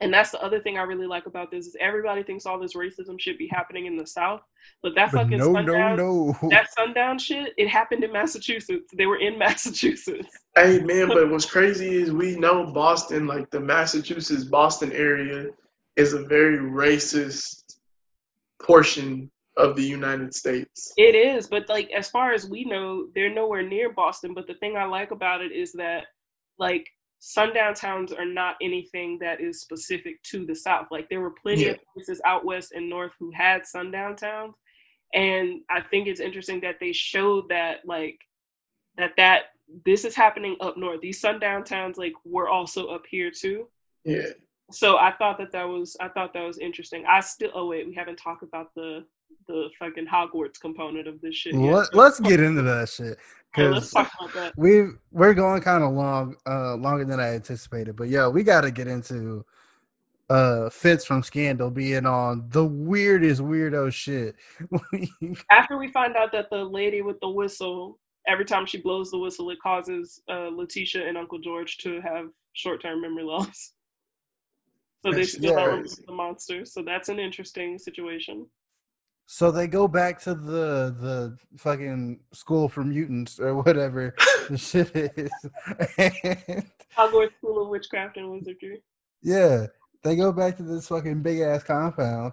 And that's the other thing I really like about this is everybody thinks all this racism should be happening in the South, but that But fucking no, no, sundown, no. *laughs* that sundown shit, it happened in Massachusetts. They were in *laughs* Massachusetts. Hey man, but what's crazy is we know Boston, like the Massachusetts Boston area, is a very racist portion of the United States. It is, but like as far as we know, they're nowhere near Boston. But the thing I like about it is that like sundown towns are not anything that is specific to the South. Like there were plenty of places out west and north who had sundown towns. And I think it's interesting that they showed that like that that this is happening up north. These sundown towns like were also up here too. Yeah. So I thought that that was I thought that was interesting. I still oh wait, we haven't talked about the the fucking Hogwarts component of this shit. Let, let's get into that shit Yeah, because we we're going kind of long, uh, longer than I anticipated. But yeah, we got to get into uh Fitz from Scandal being on the weirdest weirdo shit. *laughs* After we find out that the lady with the whistle, every time she blows the whistle, it causes uh, Letitia and Uncle George to have short-term memory *laughs* loss. So they develop crazy. the monster. So that's an interesting situation. So they go back to the the fucking school for mutants or whatever *laughs* the shit is. And, Hogwarts School of Witchcraft and Wizardry. yeah, they go back to this fucking big ass compound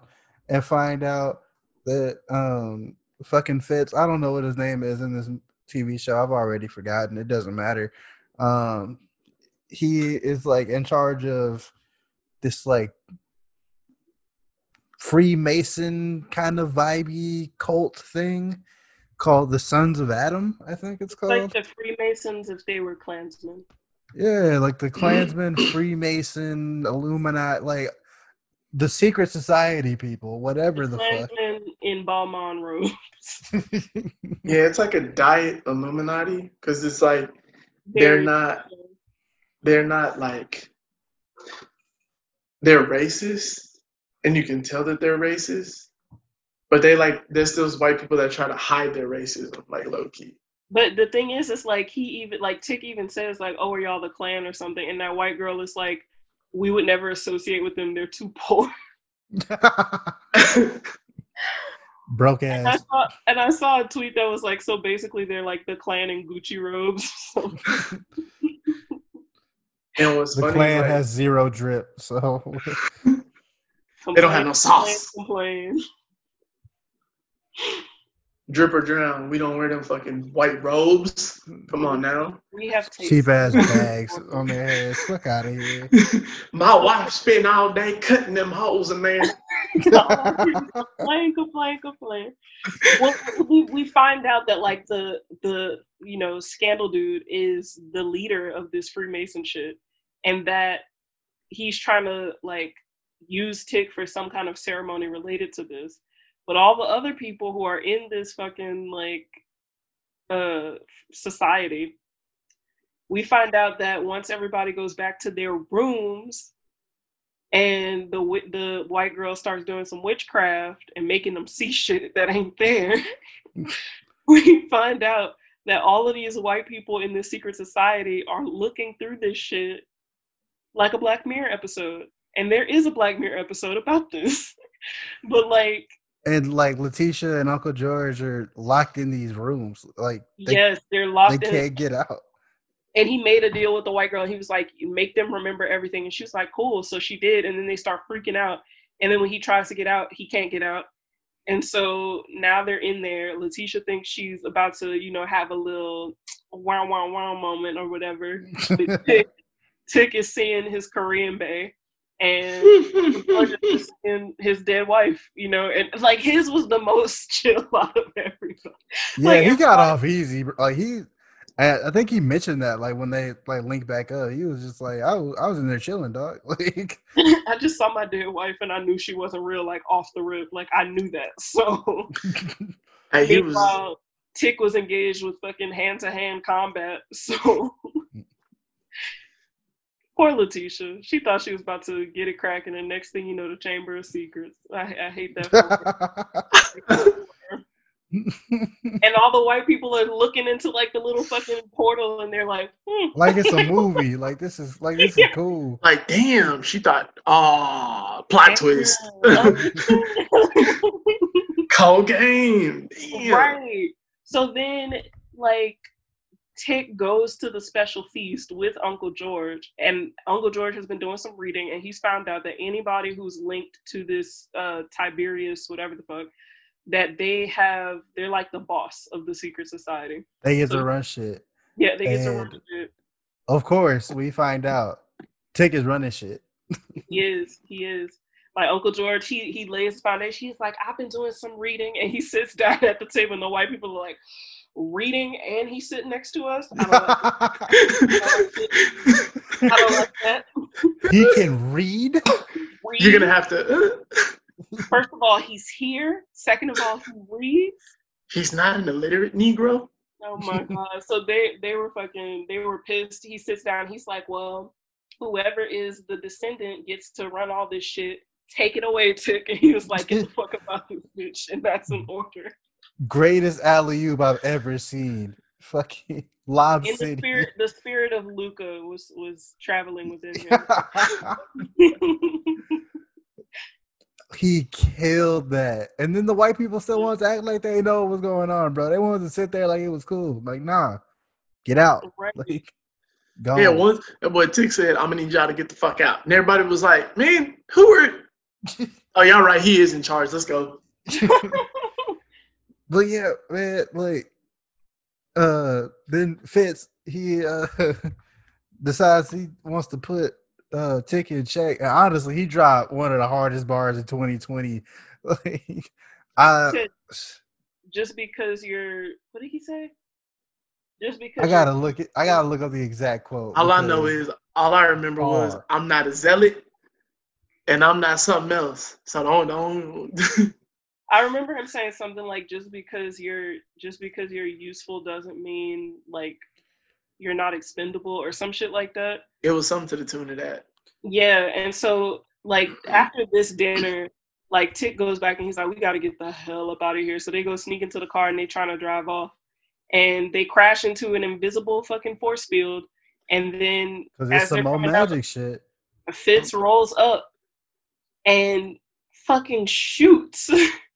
and find out that um fucking Fitz, I don't know what his name is in this TV show. I've already forgotten. It doesn't matter. Um he is like in charge of this like Freemason kind of vibey cult thing called the Sons of Adam, I think it's It's called. like the Freemasons if they were Klansmen. Yeah, like the *clears throat* Klansmen, Freemason, Illuminati, like the secret society people, whatever the fuck. Klansmen in Balmain robes. *laughs* Yeah, it's like a diet Illuminati because it's like they're Very- not they're not like they're racist and you can tell that they're racist but they like there's those white people that try to hide their racism like low key But the thing is, it's like he even like Tick even says like, "Oh, are y'all the Klan or something?" And that white girl is like, "We would never associate with them. They're too poor." *laughs* *laughs* Broke And I ass. saw and I saw a tweet that was like, "So basically, they're like the Klan in Gucci robes." *laughs* and what's The funny Klan like, has zero drip, so they don't have no sauce Complain. drip or drown we don't wear them fucking white robes come on now We have taste. cheap ass *laughs* bags on their heads. Fuck out of here. *laughs* my wife spent all day cutting them holes in there complain, complain, complain. Well, we, we find out that like the the you know scandal dude is the leader of this Freemason shit, and that he's trying to like use Tick for some kind of ceremony related to this. But all the other people who are in this fucking like uh society, we find out that once everybody goes back to their rooms, and the the white girl starts doing some witchcraft and making them see shit that ain't there. *laughs* we find out that all of these white people in this secret society are looking through this shit like a Black Mirror episode. And there is a Black Mirror episode about this. *laughs* but like, and like Letitia and Uncle George are locked in these rooms. Like they, yes, they're they locked in. can't get out. and he made a deal with the white girl. He was like, make them remember everything," and she was like, "Cool." So she did, and then they start freaking out. And then when he tries to get out, he can't get out. And so now they're in there. Letitia thinks she's about to, you know, have a little wow wow wow moment or whatever. *laughs* Tick, Tick is seeing his Korean bay, and *laughs* George is his dead wife. You know, and like his was the most *laughs* chill out of everybody. Yeah, Like, he got everybody- off easy. Like he, I, I think he mentioned that. Like when they like link back up, he was just like, I was, I was in there chilling, dog. *laughs* Like, I just saw my dead wife and I knew she wasn't real, like off the rip. Like I knew that. So Hey, he was Tick was engaged with fucking hand to hand combat. So mm. Poor Letitia. She thought she was about to get it cracking, and the next thing you know, the Chamber of Secrets. I, I hate that. *laughs* and all the white people are looking into like the little fucking portal, and they're like, hmm. like it's a *laughs* movie. Like this is like this is cool. Like, damn, she thought, ah, plot twist. *laughs* Cold game. Damn. right. So then, like, Tick goes to the special feast with Uncle George, and Uncle George has been doing some reading, and he's found out that anybody who's linked to this uh, Tiberius, whatever the fuck, that they have, they're like the boss of the secret society. They get to So- run shit. Yeah, they get to run shit. Of course, we find out Tick is running shit. *laughs* He is. He is. Like Uncle George, he he lays the foundation. He's like, I've been doing some reading, and he sits *laughs* down at the table, and the white people are like, reading, and he's sitting next to us. I don't *laughs* like, I don't like that. he can read. Read. You're gonna have to. First of all, he's here. Second of all, he reads. he's not an illiterate Negro. Oh my god! So they they were fucking they were pissed. He sits down. He's like, well, whoever is the descendant gets to run all this shit. Take it away, Tick. *laughs* And he was like, get the fuck about this bitch, and that's an order. Greatest alley oop I've ever seen. Fucking Lob In the City. spirit, the spirit of Luca was was traveling within him. *laughs* he killed that. And then the white people still want to act like they know what was going on, bro. They wanted to sit there like it was cool. Like, nah, get out. right? *laughs* Like, go. Yeah, once that boy Tick said, "I'm gonna need y'all to get the fuck out," and everybody was like, "Man, who are?" *laughs* oh, y'all right. He is in charge. Let's go. But yeah, man, like uh then Fitz he uh *laughs* decides he wants to put uh Tick in check. And honestly, he dropped one of the hardest bars in 2020. *laughs* Like I Said, Just because you're, what did he say? Just because I gotta look it I gotta look up the exact quote. All I know is, all I remember was, "I'm not a zealot, and I'm not something else." So don't don't. *laughs* I remember him saying something like, "Just because you're, just because you're useful doesn't mean like you're not expendable," or some shit like that. it was something to the tune of that. Yeah, and so like *clears throat* after this dinner, like Tick goes back and he's like, "We got to get the hell up out of here." So they go sneak into the car and they trying to drive off, and they crash into an invisible fucking force field. And then Cause it's some they're more coming out, magic shit. Fitz rolls up and fucking shoots *laughs*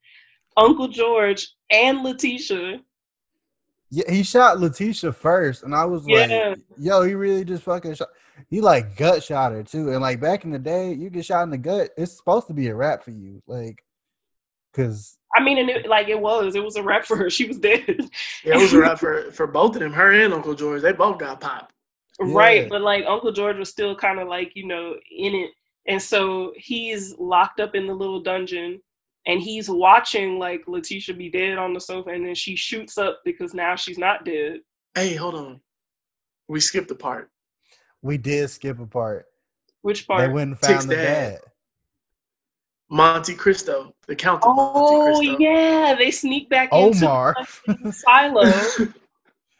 Uncle George and Letitia. Yeah, he shot Letitia first, and I was Yeah. like, "Yo, he really just fucking shot." He like gut shot her too, and like back in the day, you get shot in the gut, it's supposed to be a wrap for you, like, cause I mean, and it, like it was, it was a wrap for her. She was dead. Yeah, it was a wrap for for both of them. Her and Uncle George, they both got popped. Right, but like Uncle George was still kind of like, you know, in it. And so he's locked up in the little dungeon and he's watching like Letitia be dead on the sofa and then she shoots up because now she's not dead. Hey, hold on. We skipped the part. we did skip a part. Which part? They went and Tick's found the dad. dad. Monte Cristo, the Count of Oh Monte Cristo. yeah, they sneak back into the silo *laughs*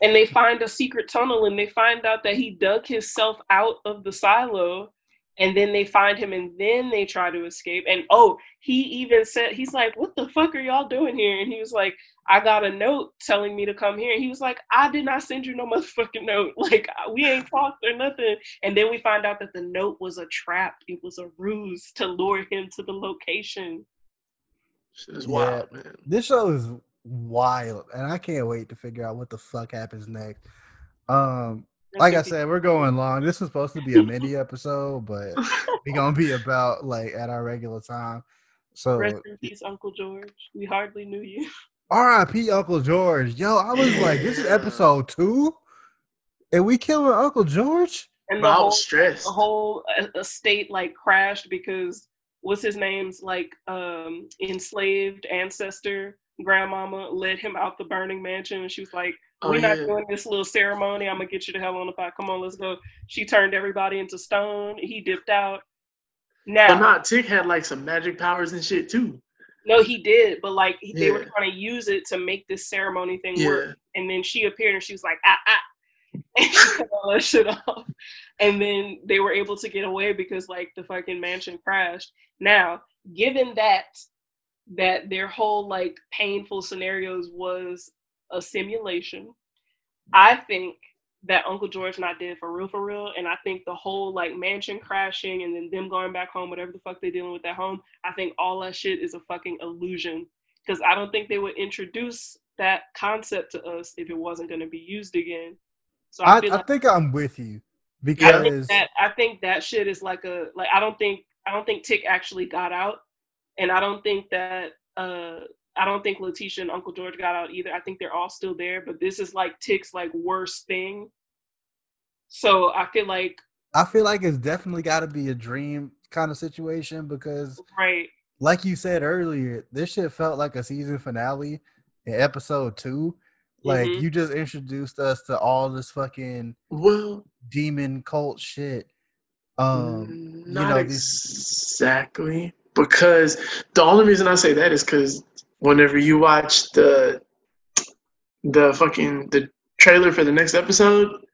and they find a secret tunnel and they find out that he dug himself out of the silo and then they find him and then they try to escape and oh he even said he's like what the fuck are y'all doing here and he was like i got a note telling me to come here and he was like i did not send you no *laughs* motherfucking note like we ain't talked or nothing and then we find out that the note was a trap it was a ruse to lure him to the location Shit is Yeah. wild, man. This show is wild, and I can't wait to figure out what the fuck happens next. Um, like I said, we're going long. This was supposed to be a mini *laughs* episode, but we're gonna be about like at our regular time. So rest in peace uncle george we hardly knew you R.I.P. Uncle George. Yo, I was like, this is episode *laughs* two, and we killing Uncle George. and Bro, the whole stressed. the whole uh, estate like crashed because what's his name's like um enslaved ancestor grandmama led him out the burning mansion and she was like Oh, we're not yeah. doing this little ceremony. I'm gonna get you the hell on the pot. Come on let's go. She turned everybody into stone. He dipped out. Now But not Tick had like some magic powers and shit too. no he did but like he- they were trying to use it to make this ceremony thing Yeah. work and then she appeared and she was like ah ah. *laughs* And she cut all that shit off. And then they were able to get away because like the fucking mansion crashed. Now given that that their whole like painful scenarios was a simulation. I think that Uncle George not did for real, for real. And I think the whole like mansion crashing and then them going back home, whatever the fuck they're dealing with at home, I think all that shit is a fucking illusion. Because I don't think they would introduce that concept to us if it wasn't going to be used again. So I, I, I like think I'm with you I think because that I think that shit is like a like I don't think I don't think Tick actually got out, and I don't think that uh I don't think Letitia and Uncle George got out either. I think they're all still there, but this is like Tick's like worst thing. So I feel like I feel like it's definitely got to be a dream kind of situation because, right, like you said earlier, this shit felt like a season finale in episode two. Like Mhm. you just introduced us to all this fucking Well, demon cult shit. Um, Mm, you not know, these- exactly. Because the only reason I say that is because whenever you watch the the fucking the trailer for the next episode,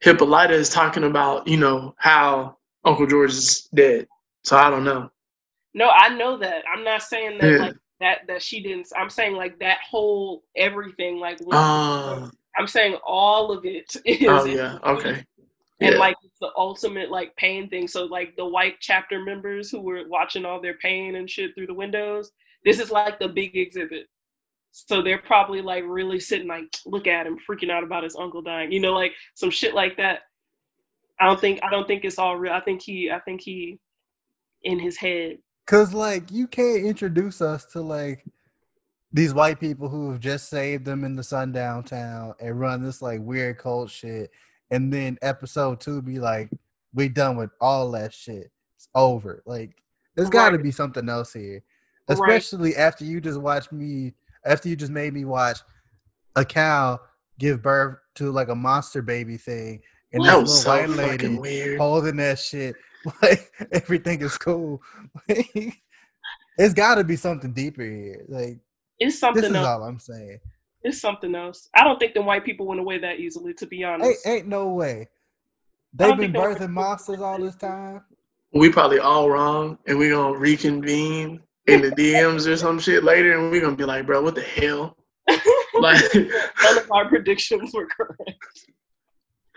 Hippolyta is talking about you know how Uncle George is dead. So I don't know. no, I know that. I'm not saying that Yeah. like that that she didn't. I'm saying like that whole everything like. Uh, I'm saying all of it *laughs* is. oh yeah. Okay. and Yeah. like the ultimate like pain thing. So like the white chapter members who were watching all their pain and shit through the windows, this is like the big exhibit. So they're probably like really sitting like, look at him freaking out about his uncle dying, you know, like some shit like that. I don't think I don't think it's all real. I think he I think he in his head. Cause like you can't introduce us to like these white people who have just saved them in the sundown town and run this like weird cult shit, and then episode two be like, we done with all that shit. It's over. Like there's got to be something else here, Right. especially after you just watched me. After you just made me watch a cow give birth to like a monster baby thing, and that this was little so white lady weird. holding that shit *laughs* like everything is cool. *laughs* it's got to be something deeper here. Like It's something this something is else. all I'm saying. It's something else. I don't think the white people went away that easily, to be Ain't, honest. ain't no way. They've been think they were- birthing monsters all this time. we probably all wrong and we gonna reconvene in the DMs or some shit later and we're gonna be like, bro, what the hell? *laughs* Like None of our predictions were correct.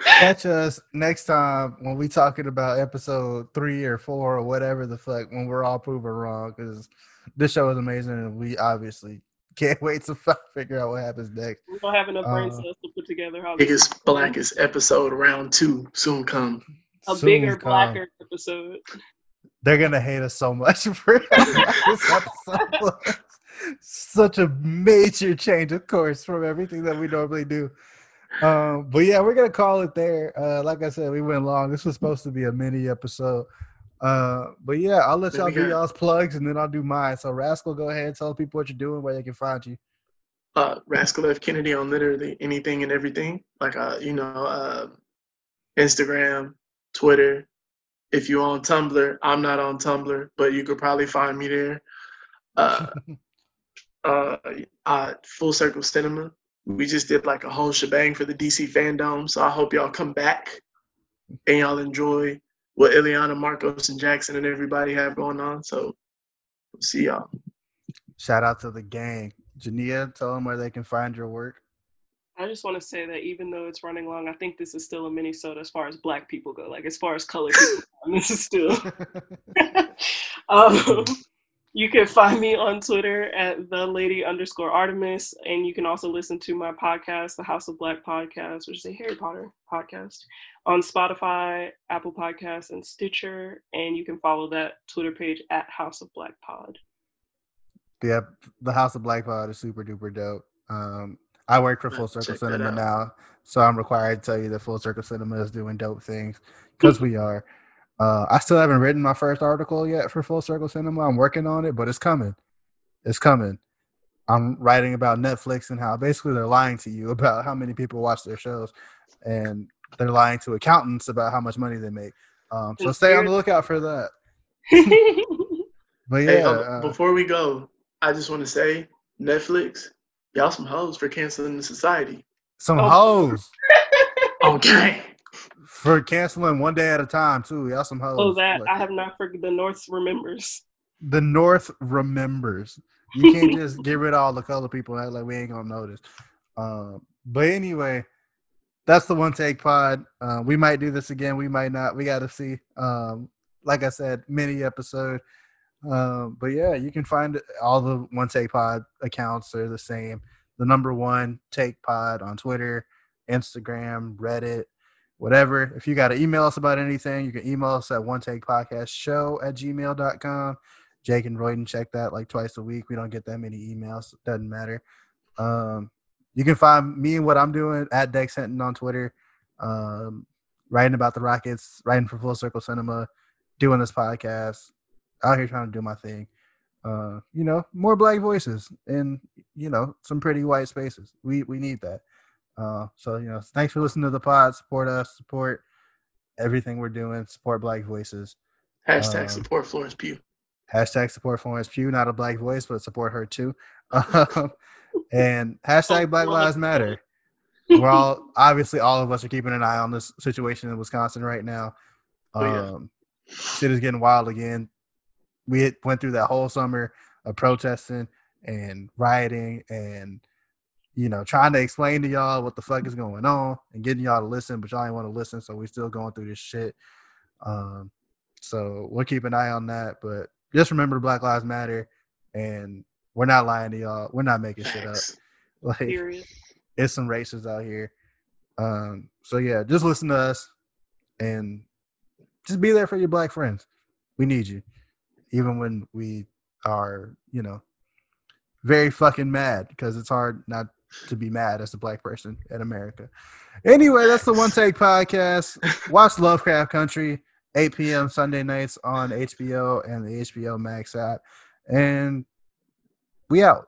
Catch us next time when we talking about episode three or four or whatever the fuck when we're all proven wrong because this show is amazing and we obviously *laughs* can't wait to figure out what happens next. We don't have enough brain Uh, to put together how this biggest blackest episode round two soon come. a Soon bigger, come. blacker episode. They're gonna hate us so much *laughs* for this episode. Such a major change, of course, from everything that we normally do. Um, but yeah, we're gonna call it there. Uh, like I said, we went long. This was supposed to be a mini episode. Uh, but yeah, I'll let y'all do y'all's plugs and then I'll do mine. So Rascal, go ahead and tell people what you're doing, where they can find you. Uh Rascal F Kennedy on literally anything and everything. Like uh, you know, uh Instagram, Twitter. If you're on Tumblr, I'm not on Tumblr, but you could probably find me there. Uh *laughs* uh, uh Full Circle Cinema. We just did like a whole shebang for the DC fandom, so I hope y'all come back and y'all enjoy what Ileana, Marcos, and Jackson and everybody have going on. So see y'all. Shout out to the gang. Jania, tell them where they can find your work. I just want to say that even though it's running long, I think this is still a minisode as far as black people go. Like as far as color people, *laughs* go, this is still. *laughs* *laughs* um, you can find me on Twitter at the lady underscore Artemis, and you can also listen to my podcast, the House of Black podcast, which is a Harry Potter podcast, on Spotify, Apple Podcasts, and Stitcher. And you can follow that Twitter page at House of Black Pod. Yeah, the House of Black Pod is super duper dope. Um, I work for Full Circle Cinema now, so I'm required to tell you that Full Circle Cinema is doing dope things because we are. Uh, I still haven't written my first article yet for Full Circle Cinema. I'm working on it, but it's coming. It's coming. I'm writing about Netflix and how basically they're lying to you *laughs* about how many people watch their shows, and they're lying to accountants about how much money they make. Um, so stay on the lookout for that. *laughs* But yeah, Hey, on. uh, before we go, I just want to say Netflix, y'all some hoes for canceling the society. some Oh. hoes. *laughs* Okay. For canceling one day at a time too. Y'all some hoes. oh, that Like, I have not forgotten. The North remembers. the North remembers. You *laughs* can't just get rid of all the color people and act like we ain't gonna notice. Um, but anyway, that's the one take pod. Uh, we might do this again. We might not. We got to see. Um, like I said, mini episode. Um, but yeah, you can find all the one take pod accounts They're the same. The number one take pod on Twitter, Instagram, Reddit, whatever. If you got to email us about anything, you can email us at one take podcast show at gmail.com. Jake and Royden check that like twice a week. We don't get that many emails. Doesn't matter. Um, you can find me and what I'm doing at Dex Hinton on Twitter, um, writing about the Rockets, writing for Full Circle Cinema, doing this podcast, out here trying to do my thing. Uh, you know, more black voices and you know some pretty white spaces. We we need that. Uh, so you know, thanks for listening to the pod. Support us. Support everything we're doing. Support black voices. Hashtag Um, support Florence Pugh. Hashtag support Florence Pugh, not a black voice, but support her too. *laughs* Um, and hashtag Black Lives Matter. We're all obviously all of us are keeping an eye on this situation in Wisconsin right now. Oh, yeah. Um, shit is getting wild again. We had, went through that whole summer of protesting and rioting and you know trying to explain to y'all what the fuck is going on and getting y'all to listen, but y'all ain't want to listen, so we still going through this shit. Um, so we'll keep an eye on that, but just remember Black Lives Matter, and we're not lying to y'all. We're not making shit up. *laughs* Like Period. it's some racists out here. Um, so yeah, just listen to us and just be there for your black friends. We need you, even when we are, you know, very fucking mad because it's hard not to be mad as a black person in America. Anyway, that's the One Take Podcast. Watch Lovecraft Country, 8 p.m. Sunday nights on HBO and the HBO Max app. And we out.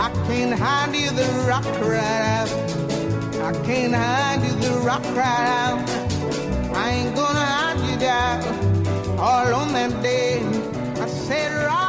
I can't hide you, the rock cried out. I can't hide you, the rock cried out. I ain't gonna hide you down all on that day. I said, rock.